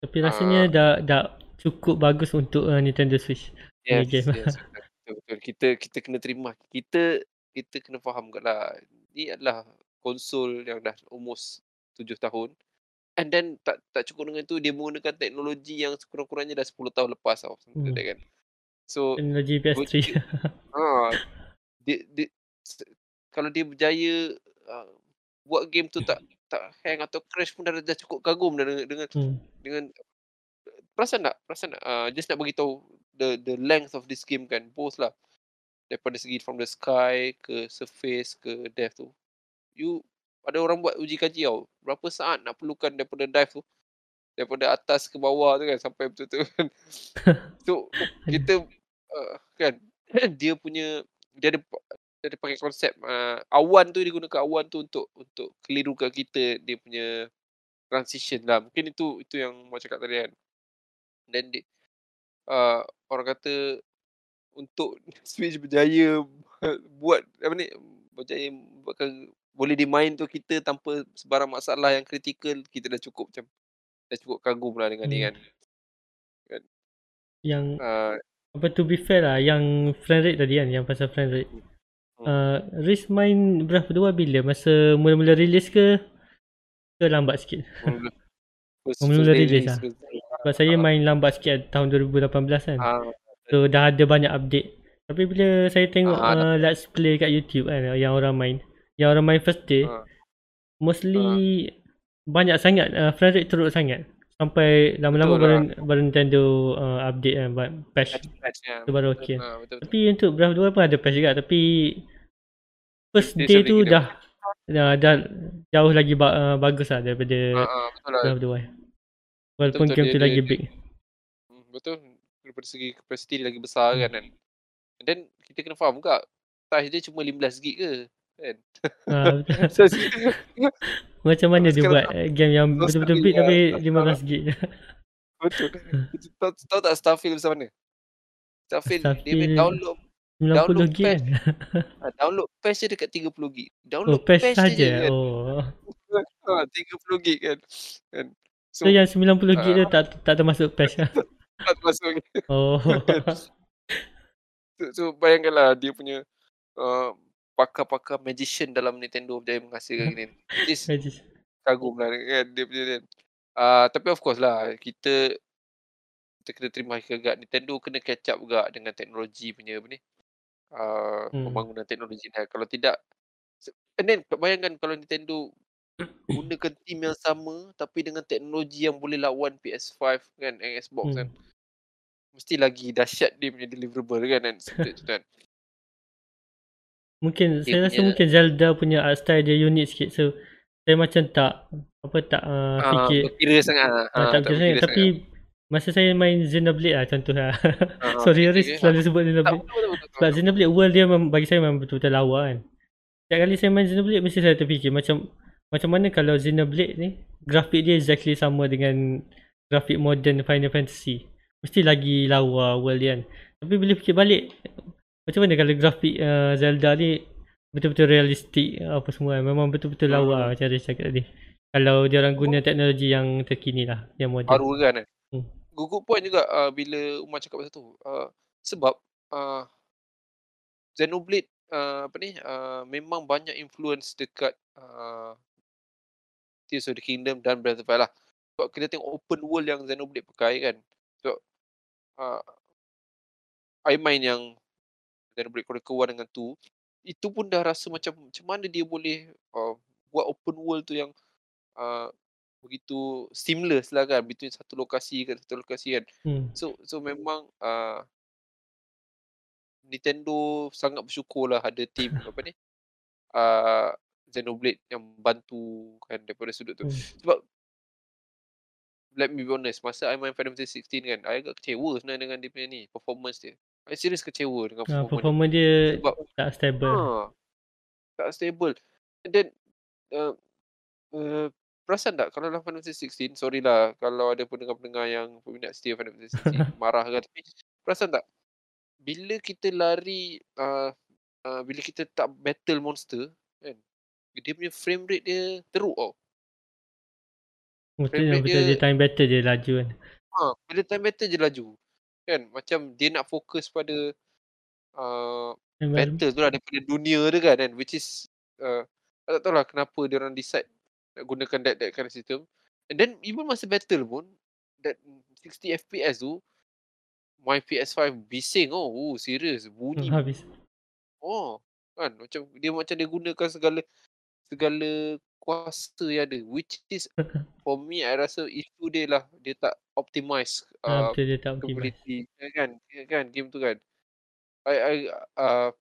tapi rasanya dah dah cukup bagus untuk uh, Nintendo Switch. Yes, game. yes betul, betul. Kita kita kena terima Kita Kita kena faham kat lah Ni adalah Konsol yang dah almost 7 tahun And then tak tak cukup dengan tu Dia menggunakan teknologi yang sekurang-kurangnya dah 10 tahun lepas tau Hmm. that kan So Teknologi PS3. Betul. ha, dia, dia, Kalau dia berjaya uh, Buat game tu tak tak hang atau crash pun dah, dah cukup kagum dah dengan dengan, hmm. dengan perasan tak perasan tak uh, just nak bagi tahu the the length of this game kan both lah daripada segi from the sky ke surface ke depth tu you ada orang buat uji kaji tau. Berapa saat nak perlukan daripada dive tu. Daripada atas ke bawah tu kan sampai betul-betul kan. so kita uh, kan dia punya dia ada dia ada pakai konsep uh, awan tu dia gunakan awan tu untuk untuk kelirukan kita dia punya transition lah. Mungkin itu itu yang mau cakap tadi kan. Dan dia, uh, orang kata untuk Switch berjaya buat apa ni berjaya buatkan boleh dimain tu kita tanpa sebarang masalah yang kritikal kita dah cukup macam dah cukup kagum lah dengan hmm. ni kan. kan. Yang uh, apa to be fair lah yang frame rate tadi kan yang pasal frame rate. Hmm. Uh, Risk main berapa dua bila masa mula-mula release ke ke lambat sikit? Mula-mula release lah. Sebab saya main lambat sikit tahun 2018 kan. Uh, so dah ada banyak update. Tapi bila saya tengok uh, uh, let's play kat YouTube kan yang orang main yang orang main first day uh. mostly uh. banyak sangat uh, frame rate teruk sangat. Sampai lama-lama baru, lah. baru Nintendo uh, update kan uh, patch. Patch tu baru okey. tapi untuk Breath of the Wild pun ada patch juga. Tapi first day, day tu dah dah, dah jauh lagi ba- uh, bagus lah daripada uh, uh, lah. Breath of the Wild. Walaupun betul, game tu dia, lagi dia, big. Hmm, betul. Daripada segi capacity dia lagi besar hmm. kan kan. And then kita kena faham juga size dia cuma 15 gig ke kan. Ah, Macam mana dia buat game yang betul-betul big tapi 15 gig je. Betul. Tahu, tahu tak Starfield macam mana? Starfield, Starfield dia main download 90 download gig kan? Ah, download patch je dekat 30 gig. Download oh, patch, patch. Kan? Oh. Ha, 30 gig kan. kan. So, so yang 90 gig uh, tu tak tak termasuk patch lah. tak termasuk. Oh. so, so bayangkanlah dia punya uh, pakar-pakar magician dalam Nintendo berjaya menghasilkan gini. Is kagum lah kan dia punya kan. Uh, tapi of course lah kita kita kena terima kegak Nintendo kena catch up juga dengan teknologi punya apa ni. Uh, hmm. pembangunan teknologi ni. Kalau tidak and then bayangkan kalau Nintendo gunakan team yang sama tapi dengan teknologi yang boleh lawan PS5 kan Xbox hmm. kan. Mesti lagi dahsyat dia punya deliverable kan kan. kan. Mungkin dia saya rasa mungkin Zelda punya art style dia unik sikit. So saya macam tak apa tak uh, uh, fikir. kira sangat. Uh, tak, tak sangat. tapi masa saya main Xenoblade lah contoh lah. Uh, sorry Riz selalu sebut Xenoblade. Sebab Xenoblade world dia bagi saya memang betul-betul lawa kan. Setiap kali saya main Xenoblade mesti saya terfikir macam macam mana kalau Xenoblade ni grafik dia exactly sama dengan grafik modern Final Fantasy. Mesti lagi lawa world dia kan. Tapi bila fikir balik macam mana kalau grafik uh, Zelda ni betul-betul realistik apa semua kan? Memang betul-betul lawa hmm. macam dia cakap tadi. Kalau dia orang guna teknologi yang terkini lah, yang moden. Baru kan eh? Hmm. Good point juga uh, bila Umar cakap pasal tu. Uh, sebab uh, Xenoblade uh, apa ni uh, memang banyak influence dekat uh, Tears of the Kingdom dan Breath of the Wild lah. Sebab kita tengok open world yang Xenoblade pakai kan. So, uh, I main yang Xenoblade Chronicle 1 dengan 2 itu pun dah rasa macam macam mana dia boleh uh, buat open world tu yang uh, begitu seamless lah kan between satu lokasi ke satu lokasi kan hmm. so so memang uh, Nintendo sangat bersyukur lah ada team apa ni uh, Xenoblade yang bantu kan daripada sudut tu hmm. sebab let me be honest masa I main Final Fantasy 16 kan I agak kecewa sebenarnya dengan dia punya ni performance dia I serius kecewa dengan performance, uh, performance dia. dia Sebab, tak stable. Ha, tak stable. And then, uh, uh, perasan tak kalau dalam Final Fantasy 16, sorry lah kalau ada pendengar-pendengar yang peminat setia Final Fantasy 16 marah kan. Tapi, perasan tak? Bila kita lari, uh, uh, bila kita tak battle monster, kan? Dia punya frame rate dia teruk tau. Mungkin yang betul dia, dia time battle dia laju kan. Ha, bila time battle je laju kan? Macam dia nak fokus pada uh, battle tu lah daripada dunia dia kan kan? Which is uh, tak tahu lah kenapa dia orang decide nak gunakan that, that kind of system. And then even masa battle pun that 60 fps tu my PS5 bising. Oh, oh serius bunyi. Habis. Oh kan? Macam dia macam dia gunakan segala segala kuasa yang ada which is for me I rasa isu dia lah dia tak optimize uh, betul dia tak optimize ya kan ya kan game tu kan I, I uh,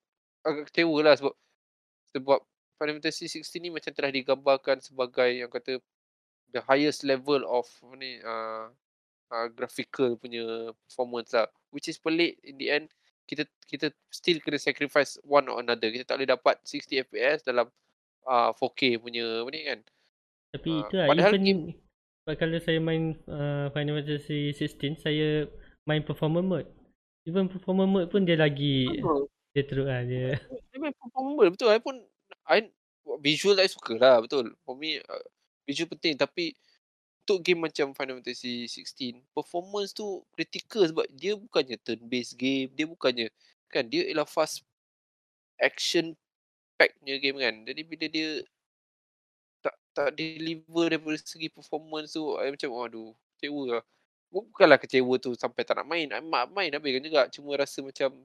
agak kecewa lah sebab sebab Final Fantasy 16 ni macam telah digambarkan sebagai yang kata the highest level of ni uh, uh, graphical punya performance lah. Which is pelik in the end kita kita still kena sacrifice one or another. Kita tak boleh dapat 60 FPS dalam uh, 4K punya apa ni kan. Tapi Uh, itu lah, padahal even game kalau saya main uh, Final Fantasy 16, saya main performance mode. Even performance mode pun dia lagi, betul. dia teruk lah, dia Dia main performance betul. I pun I visual I suka lah betul. For me uh, visual penting tapi untuk game macam Final Fantasy 16 performance tu critical sebab dia bukannya turn based game, dia bukannya kan dia ialah fast action pack punya game kan. Jadi bila dia tak tak deliver daripada segi performance tu I macam aduh kecewa lah. Bukanlah kecewa tu sampai tak nak main. I mak main habiskan juga. Cuma rasa macam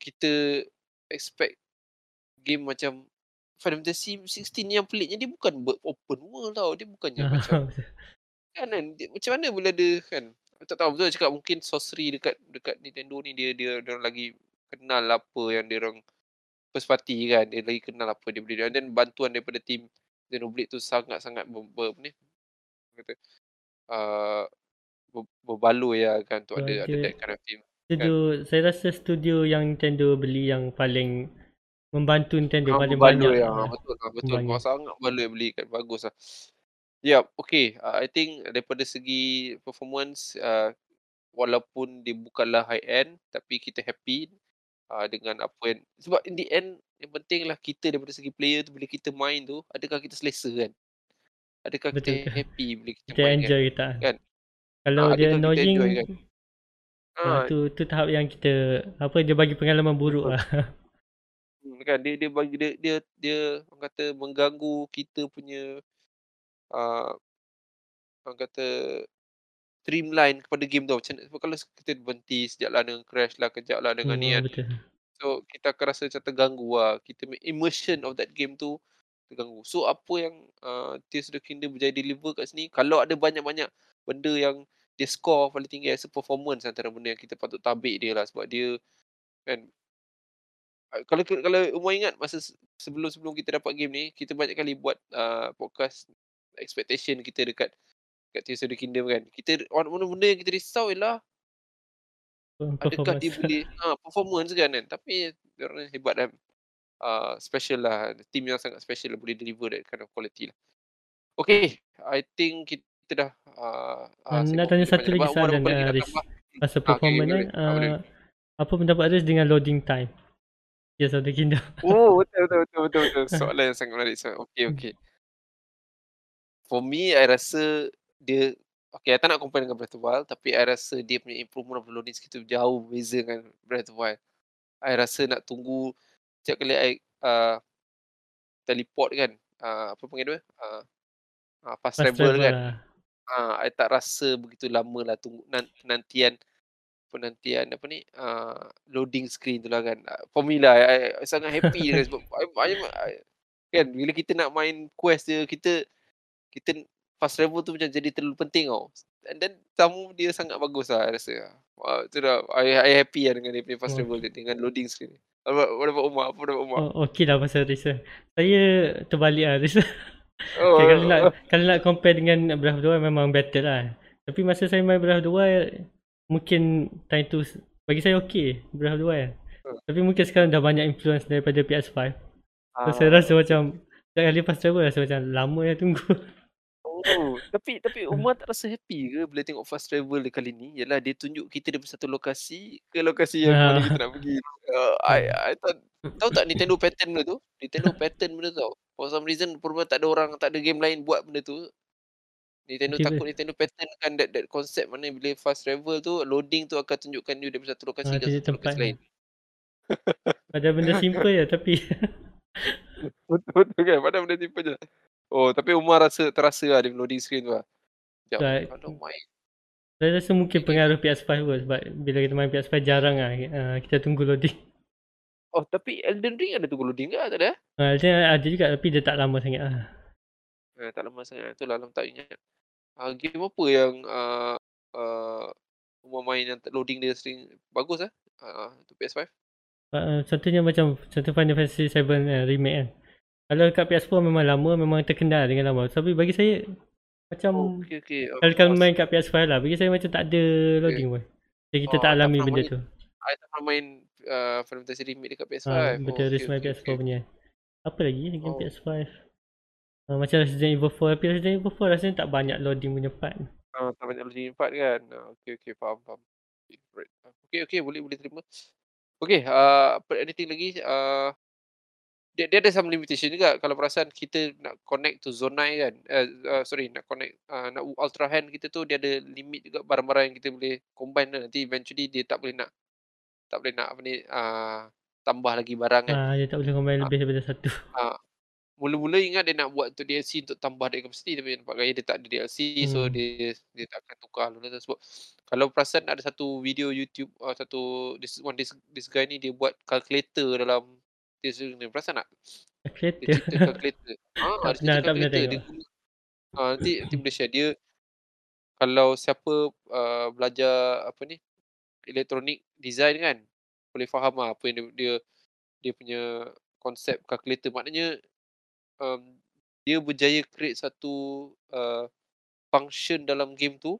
kita expect game macam Final Fantasy 16 ni yang peliknya dia bukan open world tau. Dia bukannya macam kan kan dia, macam mana boleh ada kan. Tak tahu betul cakap mungkin sorcery dekat dekat Nintendo ni dia dia dia orang lagi kenal apa yang dia orang first party kan. Dia lagi kenal apa dia boleh dan bantuan daripada team Xenoblade tu sangat-sangat ber, ber, apa ni kata uh, ber, berbaloi lah kan untuk Sebab ada ada that kind of team. Studio, saya rasa studio yang Nintendo beli yang paling membantu Nintendo Ah, paling banyak. lah. lah. Betul lah, betul. Kau sangat baloi beli kan. Bagus lah. Yup, okay. Uh, I think daripada segi performance, uh, walaupun dia bukanlah high end, tapi kita happy uh, dengan apa yang... Sebab in the end, yang penting lah kita daripada segi player tu, bila kita main tu, adakah kita selesa kan? Adakah kita Betul ke? happy bila kita, Kita main kan? enjoy kita. Kan? Kalau Ah, dia kita annoying, enjoy kan? ah, Ah, tu tu tahap yang kita apa dia bagi pengalaman buruk lah. Hmm, kan dia dia bagi dia dia dia orang kata mengganggu kita punya uh, orang kata streamline kepada game tu. Macam sebab kalau kita berhenti sekejap lah dengan crash lah kejap lah dengan Hmm, ni kan. betul. so kita akan rasa macam terganggu lah. Kita immersion of that game tu terganggu. So apa yang uh, Tears of the Kingdom berjaya deliver kat sini? Kalau ada banyak-banyak benda yang dia score paling tinggi as a performance antara benda yang kita patut tabik dia lah. Sebab dia kan Ah, kalau kalau Umar ingat masa se- sebelum-sebelum kita dapat game ni, kita banyak kali buat uh, podcast expectation kita dekat dekat Tears of the Kingdom kan. Kita orang mana benda yang kita risau ialah adakah dia Performance. boleh ha, performance kan kan. Tapi orang hebat dan uh, special lah. Team yang sangat special lah boleh deliver that kind of quality lah. Okay, I think kita dah uh, uh, Ah, nak tanya satu lagi soalan uh, Riz. tambah? Pasal Ah, okay, performance boleh. kan, Ah, boleh. uh, apa pendapat Riz dengan loading time? Tears of the Kingdom. Oh, betul betul betul betul betul. Soalan yang sangat menarik. So, okay, Hmm. okay. For me, I rasa dia Okay, I tak nak compare dengan Breath of the Wild tapi I rasa dia punya improvement of the loading skill tu jauh berbeza dengan Breath of the Wild. I rasa nak tunggu setiap kali I uh, teleport kan, uh, apa panggil dia? Uh, uh, fast, Fast travel, travel kan. lah. Uh, I tak rasa begitu lama lah tunggu nan, penantian penantian apa ni uh, loading screen tu lah kan. Uh, for me lah, I, I sangat happy dengan sebab I, I, I, kan bila kita nak main quest dia kita kita fast travel tu macam jadi terlalu penting tau. And then tamu dia sangat bagus lah I rasa. Wah, tu dah I, I happy lah dengan dia punya fast Oh, travel dia dengan loading screen. Apa apa dapat Umar? Apa dapat Umar? Oh, okey lah pasal Riz. lah. Saya terbalik lah Riz. Oh, okay, kalau nak oh, kalau nak compare dengan Breath of the Wild memang better lah. Tapi masa saya main Breath of the Wild mungkin time tu bagi saya okey Breath of the Wild. oh. Tapi mungkin sekarang dah banyak influence daripada PS5. So saya Ah, rasa macam setiap kali fast travel rasa macam lama yang tunggu. Oh, tapi tapi Umar tak rasa happy ke bila tengok fast travel dia kali ni? Yalah dia tunjuk kita daripada satu lokasi ke lokasi yang mana kita Ah. nak pergi. Uh, I I tak tahu tak Nintendo pattern benda tu? Nintendo pattern benda tu tau. For some reason pun tak ada orang, tak ada game lain buat benda tu. Nintendo Okey, takut Nintendo pattern kan that that concept mana bila fast travel tu loading tu akan tunjukkan you daripada satu lokasi ah, ke satu tempat lokasi lain. Padahal benda simple je tapi Betul betul kan? Padahal benda simple je. Oh, tapi Umar rasa terasa lah dia loading screen tu lah. Sekejap, Right. aduh main. saya rasa mungkin pengaruh PS5 pun sebab bila kita main PS5 jarang lah uh, kita tunggu loading. Oh, tapi Elden Ring ada tunggu loading ke? Tak ada? eh? Uh, dia ada juga tapi dia tak lama sangat lah. Eh, tak lama sangat. Itulah Alam tak ingat. Uh, game apa yang uh, uh, Umar main yang loading dia sering bagus ah? Uh, tu PS5? Uh, contohnya macam contoh Final Fantasy 7 uh, remake kan. Kalau kat PS4 memang lama memang terkenal dengan lama. Tapi bagi saya macam Oh, okey. Oh, kalau main kat PS5 lah bagi saya macam tak ada loading pun. Jadi kita Oh, tak alami benda main. tu. I tak pernah main uh, Final Fantasy remake dekat PS5. Ha, Oh, betul okey, okay, okey, PS4 okey. punya. Apa lagi game Oh. PS5? Uh, macam Resident Evil 4 Tapi Resident Evil 4 rasanya tak banyak loading punya part Ah, tak banyak loading part kan. Ah, okey okey faham faham. Okay, okey boleh boleh terima. Okey, uh, apa anything lagi? Uh, dia, dia ada some limitation juga kalau perasan kita nak connect to Zonai kan. Uh, uh, sorry nak connect uh, nak ultra hand kita tu dia ada limit juga barang-barang yang kita boleh combine lah. Nanti eventually dia tak boleh nak tak boleh nak apa ni uh, tambah lagi barang kan. Ah, Dia tak boleh combine Ah. lebih daripada satu Uh, mula-mula ingat dia nak buat untuk DLC untuk tambah dia capacity tapi nampak gaya dia tak ada DLC so Hmm. dia dia tak akan tukar lu sebab kalau perasan ada satu video YouTube uh, satu this one this, this guy ni dia buat calculator dalam dia ni perasan tak? Dia Kereta. Cerita calculator ah Tak ada pernah- cerita pernah calculator dia guna ah nanti nanti boleh share. Dia kalau siapa uh, belajar apa ni elektronik design kan boleh faham lah apa yang dia dia, dia punya konsep calculator maknanya um, dia berjaya create satu uh, function dalam game tu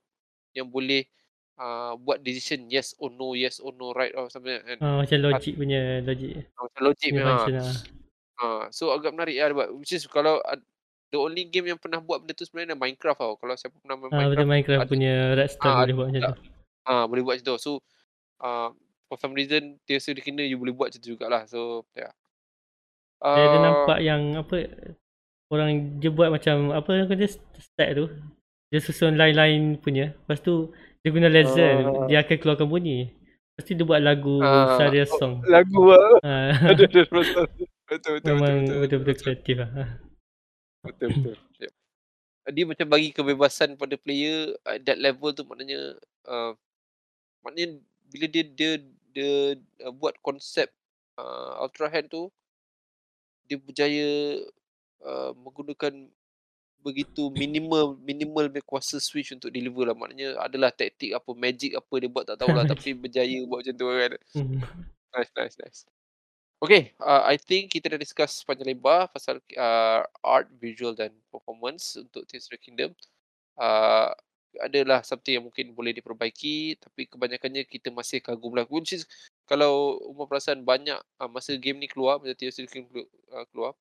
yang boleh uh, buat decision yes or no yes or no right or something and ah, Macam logik punya Logik macam logik punya ha. lah ha. so agak menarik lah dia buat which is kalau ad- the only game yang pernah buat benda tu sebenarnya Minecraft tau kalau siapa pernah main Ah, betul Minecraft Minecraft ada- punya redstone Ah, boleh buat macam ada tu. ah boleh buat macam tu so uh, for some reason Tears of the Kingdom you boleh buat macam tu jugalah so yeah Saya ada Ah, nampak yang apa orang dia buat macam apa yang dia stack tu. Dia susun line-line punya. Lepas tu dia guna laser Ah. dia akan keluarkan bunyi. Lepas tu dia buat lagu Ah, Saria oh, song. lagu lah Ah, ada ada betul betul betul betul Memang betul, betul-betul kreatif lah. Betul betul. Dia macam bagi kebebasan pada player at that level tu maknanya uh, maknanya bila dia dia dia uh, buat konsep uh, ultra hand tu dia berjaya uh, menggunakan begitu minimal minimal kuasa switch untuk deliver lah maknanya adalah taktik apa magic apa dia buat tak tahulah tapi berjaya buat macam tu kan Hmm. Nice, nice, nice. Okay, uh, I think kita dah discuss panjang lebar pasal uh, art, visual dan performance untuk Tears of the Kingdom. Uh, adalah something yang mungkin boleh diperbaiki tapi kebanyakannya kita masih kagum lah. Which is kalau umur perasan banyak uh, masa game ni keluar, masa Tears of the Kingdom kelu- uh, keluar,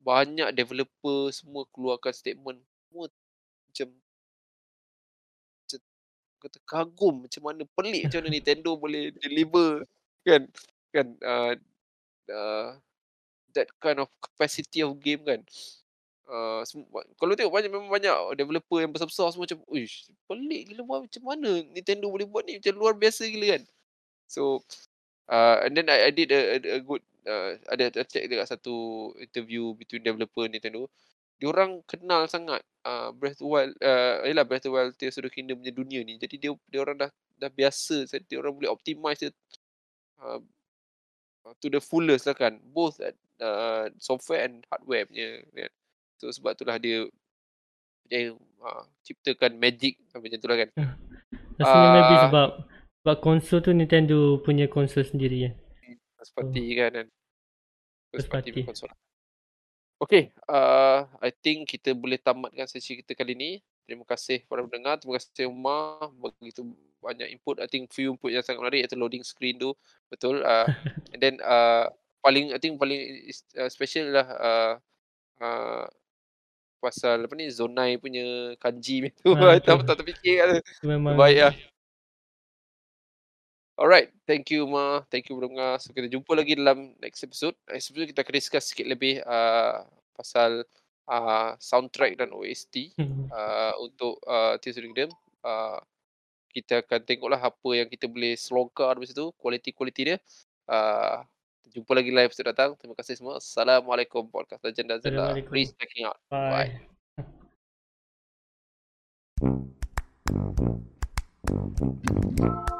banyak developer semua keluarkan statement semua macam kata kagum macam mana pelik macam mana Nintendo boleh deliver kan kan uh, uh, that kind of capacity of game kan. Uh, kalau tengok banyak memang banyak developer yang besar-besar semua macam uish pelik gila buat macam mana Nintendo boleh buat ni macam luar biasa gila kan. So uh, and then I, I did a, a, a good uh, ada check dekat satu interview between developer Nintendo diorang kenal sangat uh, Breath of the Wild uh, yalah Breath of the Wild Tears of the Kingdom punya dunia ni jadi dia dia orang dah dah biasa jadi dia orang boleh optimize dia uh, uh, to the fullest lah kan both at, uh, software and hardware punya kan. so sebab itulah dia dia uh, ciptakan magic macam tu lah kan Rasanya maybe Ah. sebab sebab konsol tu Nintendo punya konsol sendiri ya. First party kan party. punya konsol Okay, uh, I think kita boleh tamatkan sesi kita kali ni. Terima kasih kepada pendengar. Terima kasih Umar begitu banyak input. I think few input yang sangat menarik iaitu loading screen tu. Betul. Uh, and then uh, paling I think paling uh, special lah uh, uh, pasal apa ni Zonai punya kanji tu. Ah, tak tak terfikir memang Baik lah. Alright, thank you Ma, thank you pendengar. So kita jumpa lagi dalam next episode. Next episode kita akan discuss sikit lebih uh, pasal uh, soundtrack dan OST Hmm. uh, untuk uh, Tears of the Kingdom. Uh, kita akan tengoklah apa yang kita boleh selongkar dari situ, kualiti-kualiti dia. Uh, jumpa lagi live episode datang. Terima kasih semua. Assalamualaikum podcast Legend dan Zelda. Please checking out. Bye. Bye.